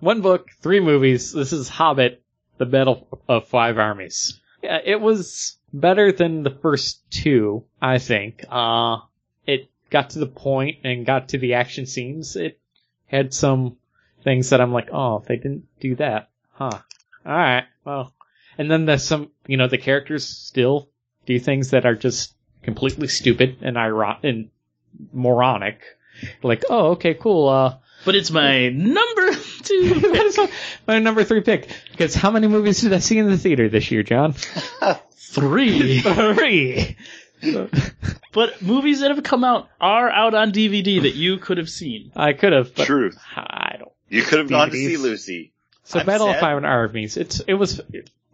One book, three movies. This is Hobbit, The Battle of Five Armies. Yeah, it was better than the first two, I think. Uh, it got to the point and got to the action scenes. It had some things that I'm like, oh, if they didn't do that. Huh. Alright, well. And then there's some, you know, the characters still do things that are just completely stupid and iron and moronic. Like, oh, okay, cool, uh, But it's my number <laughs> two. that is my, my number three pick. Because how many movies did I see in the theater this year, John? <laughs> Three. <laughs> Three. But movies that have come out are out on DVD that you could have seen. I could have, but truth. I don't. You could have gone to see Lucy. So I'm Battle of sad. Five Armies. It's it was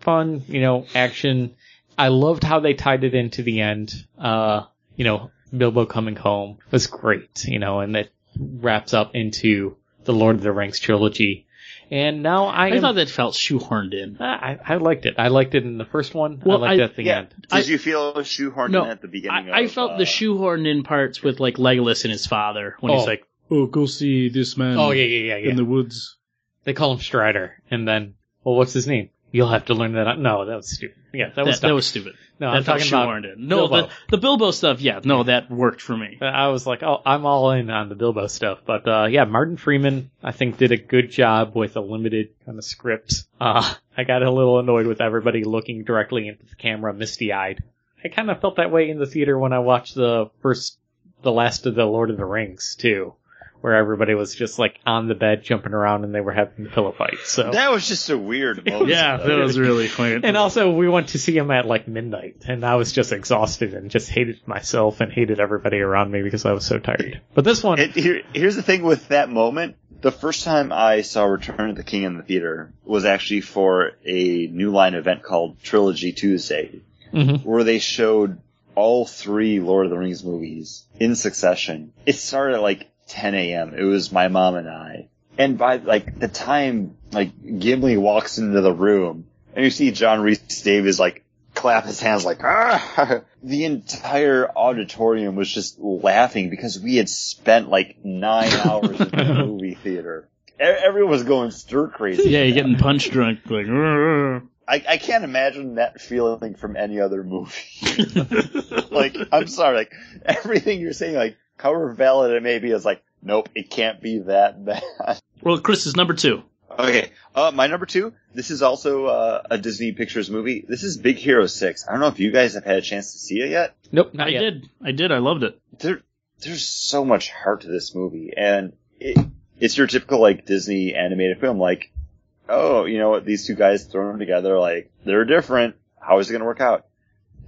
fun, you know, action. I loved how they tied it into the end. Uh, you know, Bilbo coming home was great, you know, and it wraps up into the Lord of the Rings trilogy. And now I, I, am, thought that felt shoehorned in. I, I liked it. I liked it in the first one. Well, I liked I- it at the Yeah. end. Did I- you feel shoehorned No, in at the beginning? I, I felt uh, the shoehorned in parts with like Legolas and his father when he's Oh. like, "Oh, go see this man Oh yeah, yeah, yeah, yeah. in the woods." They call him Strider, and then, well, what's his name? You'll have to learn that. No, that was stupid. Yeah, that, That, was that, dumb. was stupid. no. that I'm talking about. in. No, Bilbo. the the Bilbo stuff. Yeah, no, that worked for me. I was like, oh, I'm all in on the Bilbo stuff. But uh, yeah, Martin Freeman, I think, did a good job with a limited kind of script. Uh, I got a little annoyed with everybody looking directly into the camera, misty eyed. I kind of felt that way in the theater when I watched the first, the last of the Lord of the Rings too, where everybody was just like on the bed jumping around and they were having pillow fights. So. That was just a weird <laughs> moment. Yeah, that was really funny. And also, we went to see him at like midnight, and I was just exhausted and just hated myself and hated everybody around me because I was so tired. But this one, And here, here's the thing with that moment. The first time I saw Return of the King in the theater was actually for a New Line event called Trilogy Tuesday, Mhm. where they showed all three Lord of the Rings movies in succession. It started at like 10 a.m. It was my mom and I. And by like the time like Gimli walks into the room and you see John Rhys-Davies like clap his hands like ah, <laughs> the entire auditorium was just laughing because we had spent like nine <laughs> hours in the movie theater. Everyone was going stir crazy. yeah, you're getting punch drunk. Like. I, I can't imagine that feeling from any other movie. <laughs> like, I'm sorry, like, everything you're saying, like, however valid it may be, is like, nope, it can't be that <laughs> bad. well, Chris is number two. Okay, uh, my number two, this is also uh, a Disney Pictures movie. This is Big Hero 6. I don't know if you guys have had a chance to see it yet. Nope, not I yet. did. I did. I loved it. There, there's so much heart to this movie, and it, it's your typical, like, Disney animated film, like, oh, you know what, these two guys thrown together, like, they're different. How is it going to work out?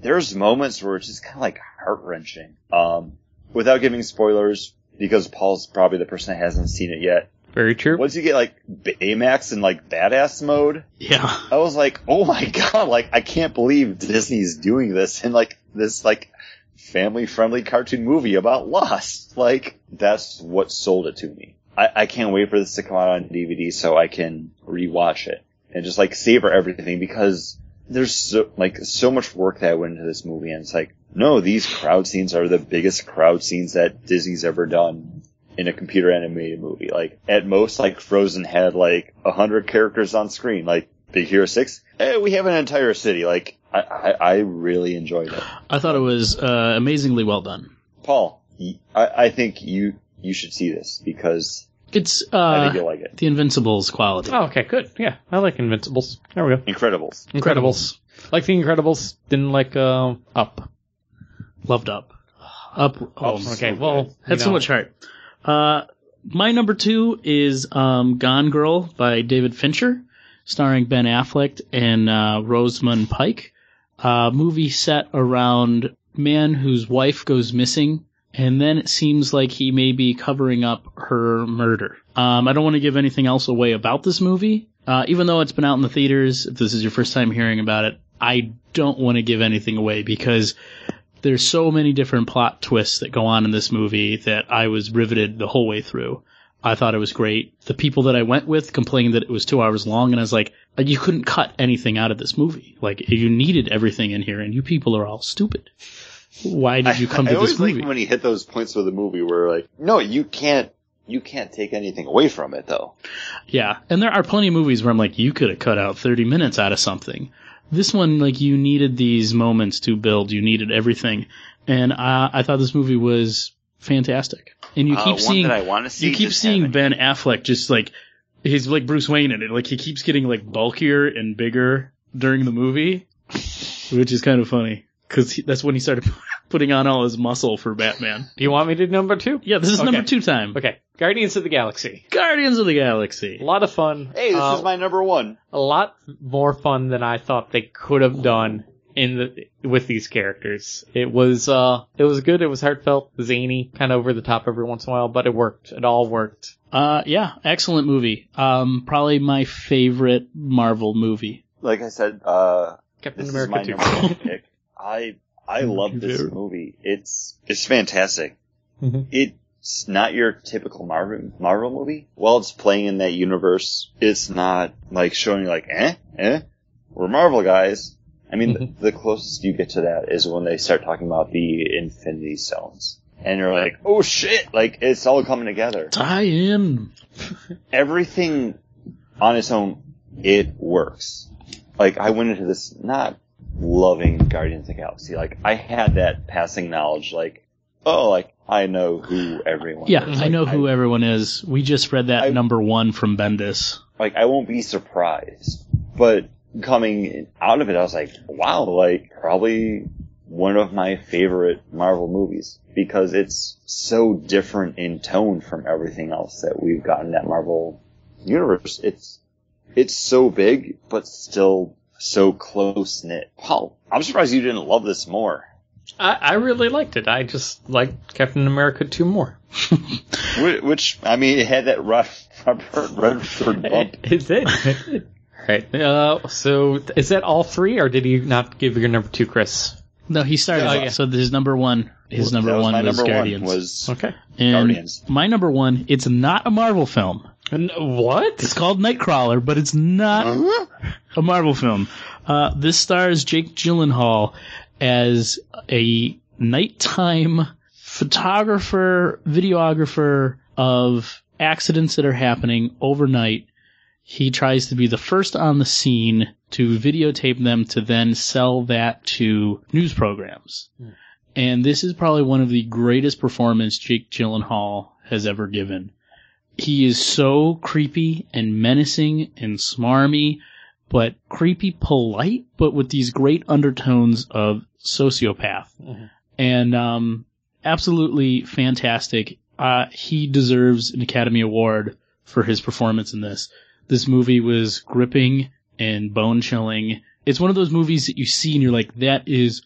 There's moments where it's just kind of like heart wrenching. Um, without giving spoilers, because Paul's probably the person that hasn't seen it yet. Very true. Once you get like Baymax in like badass mode, Yeah. I was like, oh my god, like I can't believe Disney's doing this in like this like family friendly cartoon movie about Lost. Like that's what sold it to me. I, I can't wait for this to come out on DVD so I can rewatch it and just like savor everything because there's so like so much work that went into this movie and it's like no these crowd scenes are the biggest crowd scenes that Disney's ever done in a computer animated movie. Like at most like Frozen had like a hundred characters on screen. Like Big Hero Six eh, we have an entire city. Like I, I, I really enjoyed it. I thought it was uh, amazingly well done. Paul I think you you should see this because It's I uh, think you'll like it the Invincibles quality. Oh, okay, good. Yeah, I like Invincibles. There we go. Incredibles Incredibles. Like the Incredibles. Didn't like uh, Up. Loved Up. Up. Oh, Up's Okay, so well, good. had you so much heart. Uh, my number two is um, Gone Girl by David Fincher, starring Ben Affleck and uh, Rosamund Pike. Uh, movie set around man whose wife goes missing, and then it seems like he may be covering up her murder. Um, I don't want to give anything else away about this movie, uh, even though it's been out in the theaters. If this is your first time hearing about it, I don't want to give anything away because there's so many different plot twists that go on in this movie that I was riveted the whole way through. I thought it was great. The people that I went with complained that it was two hours long, and I was like, you couldn't cut anything out of this movie. Like, you needed everything in here, and you people are all stupid. Why did you come I, to I always this movie? like when he hit those points with the movie where like, no, you can't, you can't take anything away from it though. Yeah, and there are plenty of movies where I'm like, you could have cut out 30 minutes out of something. This one, like, you needed these moments to build. You needed everything, and uh, I thought this movie was fantastic. And you Uh, keep seeing, that I want to see. you keep seeing haven't. Ben Affleck just like he's like Bruce Wayne in it. Like he keeps getting like bulkier and bigger during the movie, which is kind of funny because that's when he started <laughs> putting on all his muscle for Batman. Do you want me to do number two? Yeah, this is Okay. number two time. Okay. Guardians of the Galaxy. Guardians of the Galaxy. A lot of fun. Hey, this Uh, is my number one. a lot more fun than I thought they could have done in the with these characters. It was uh it was good, it was heartfelt, zany, kind of over the top every once in a while, but it worked. It all worked. Uh, yeah, excellent movie. Um, probably my favorite Marvel movie. Like I said, uh, Captain this is my America number one pick. I I love this movie. It's it's fantastic. Mhm. It's not your typical Marvel Marvel movie. While it's playing in that universe, it's not like showing like eh eh we're Marvel guys. I mean, Mhm. the closest you get to that is when they start talking about the Infinity Stones, and you're like, oh shit! Like it's all coming together. Tie in. <laughs> everything on its own, it works. Like I went into this not loving Guardians of the Galaxy. Like I had that passing knowledge. Like oh, like I know who everyone. Yeah, is. I Like, know who everyone is. We just read that I- number one from Bendis. like I won't be surprised. But coming out of it, I was like, wow, like probably one of my favorite Marvel movies because it's so different in tone from everything else that we've gotten in that Marvel universe. It's it's so big, but still so close knit. Wow, I'm surprised you didn't love this more. I, I really liked it. I just liked Captain America 2 more. <laughs> Wh- Which I mean, it had that rough Robert <laughs> Redford bump. It did. It did. Right. Uh, so is that all three, or did you not give your number two, Chris? No, he started. Oh, yeah. So his number one, his number was one my was number Guardians. one was Okay. and Guardians. My number one, it's not a Marvel film. And what? It's called Nightcrawler, but it's not Huh? a Marvel film. Uh, this stars Jake Gyllenhaal as a nighttime photographer, videographer of accidents that are happening overnight. he tries to be the first on the scene to videotape them to then sell that to news programs. And this is probably one of the greatest performances Jake Gyllenhaal has ever given. He is so creepy and menacing and smarmy, but creepy polite, but with these great undertones of sociopath. And um, absolutely fantastic. Uh, he deserves an Academy Award for his performance in this. This movie was gripping and bone chilling. It's one of those movies that you see and you're like, that is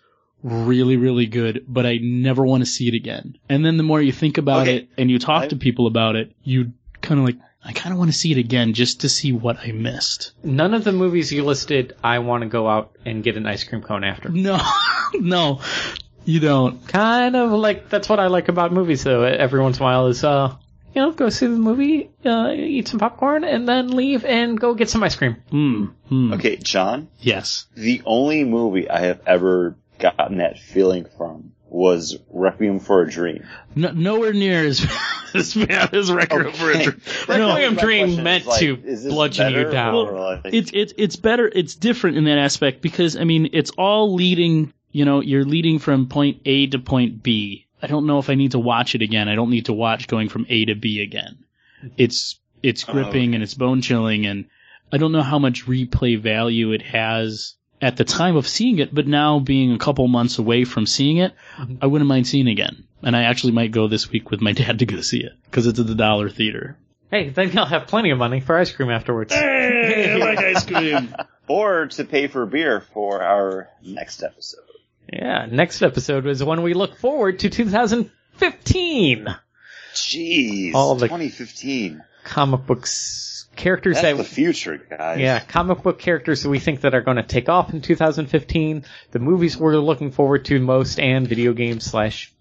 really, really good, but I never want to see it again. And then the more you think about Okay. it and you talk I- to people about it, you kind of like, I kind of want to see it again just to see what I missed. None of the movies you listed, I want to go out and get an ice cream cone after. No, <laughs> no, you don't. Kind of like that's what I like about movies, though. Every once in a while is, uh, you know, go see the movie, uh, eat some popcorn, and then leave and go get some ice cream. Hmm. hmm. Okay, John, Yes. the only movie I have ever gotten that feeling from was Requiem for a Dream. No, nowhere near as, <laughs> as bad as Requiem for a Dream. No, <laughs> No, Requiem My Dream meant like, to bludgeon you down. or, like- it's it's it's better. It's different in that aspect because I mean it's all leading. You know, you're leading from point A to point B. I don't know if I need to watch it again. I don't need to watch going from A to B again. It's it's Oh, gripping okay. and it's bone chilling, and I don't know how much replay value it has at the time of seeing it. But now being a couple months away from seeing it, Mhm. I wouldn't mind seeing it again. And I actually might go this week with my <laughs> dad to go see it because it's at the Dollar Theater. Hey, then you'll have plenty of money for ice cream afterwards. Hey, I <laughs> like ice cream. or to pay for beer for our next episode. Yeah, next episode was one we look forward to 2015. Jeez, All the- 2015. Comic books characters That's that the future, guys. Yeah, comic book characters that we think that are going to take off in 2015, the movies we're looking forward to most, and video games slash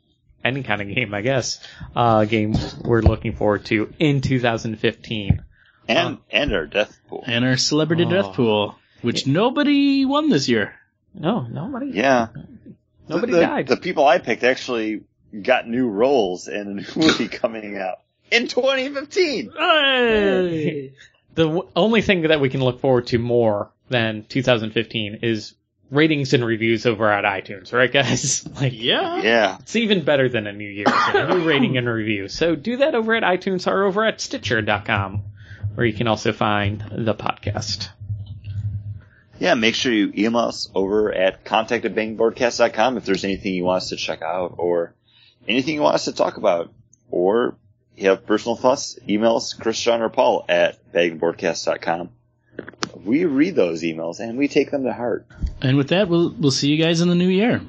any kind of game, I guess, uh, game we're looking forward to in 2015. and and our death pool. and our celebrity Oh. death pool, which nobody won this year. No, nobody, Yeah, nobody the, died. The people I picked actually got new roles in a new <laughs> movie coming out in 2015. Hey! the w- only thing that we can look forward to more than 2015 is ratings and reviews over at iTunes, right, guys? <laughs> like, Yeah. Yeah, It's even better than a new year, a new <coughs> rating and review. So do that over at iTunes or over at Stitcher.com, where you can also find the podcast. yeah. Make sure you email us over at contact at bangboardcast.com if there's anything you want us to check out or anything you want us to talk about, or you have personal thoughts. Email us Chris, John, or Paul at bangboardcast.com. We read those emails and we take them to heart. And with that, we'll we'll see you guys in the new year.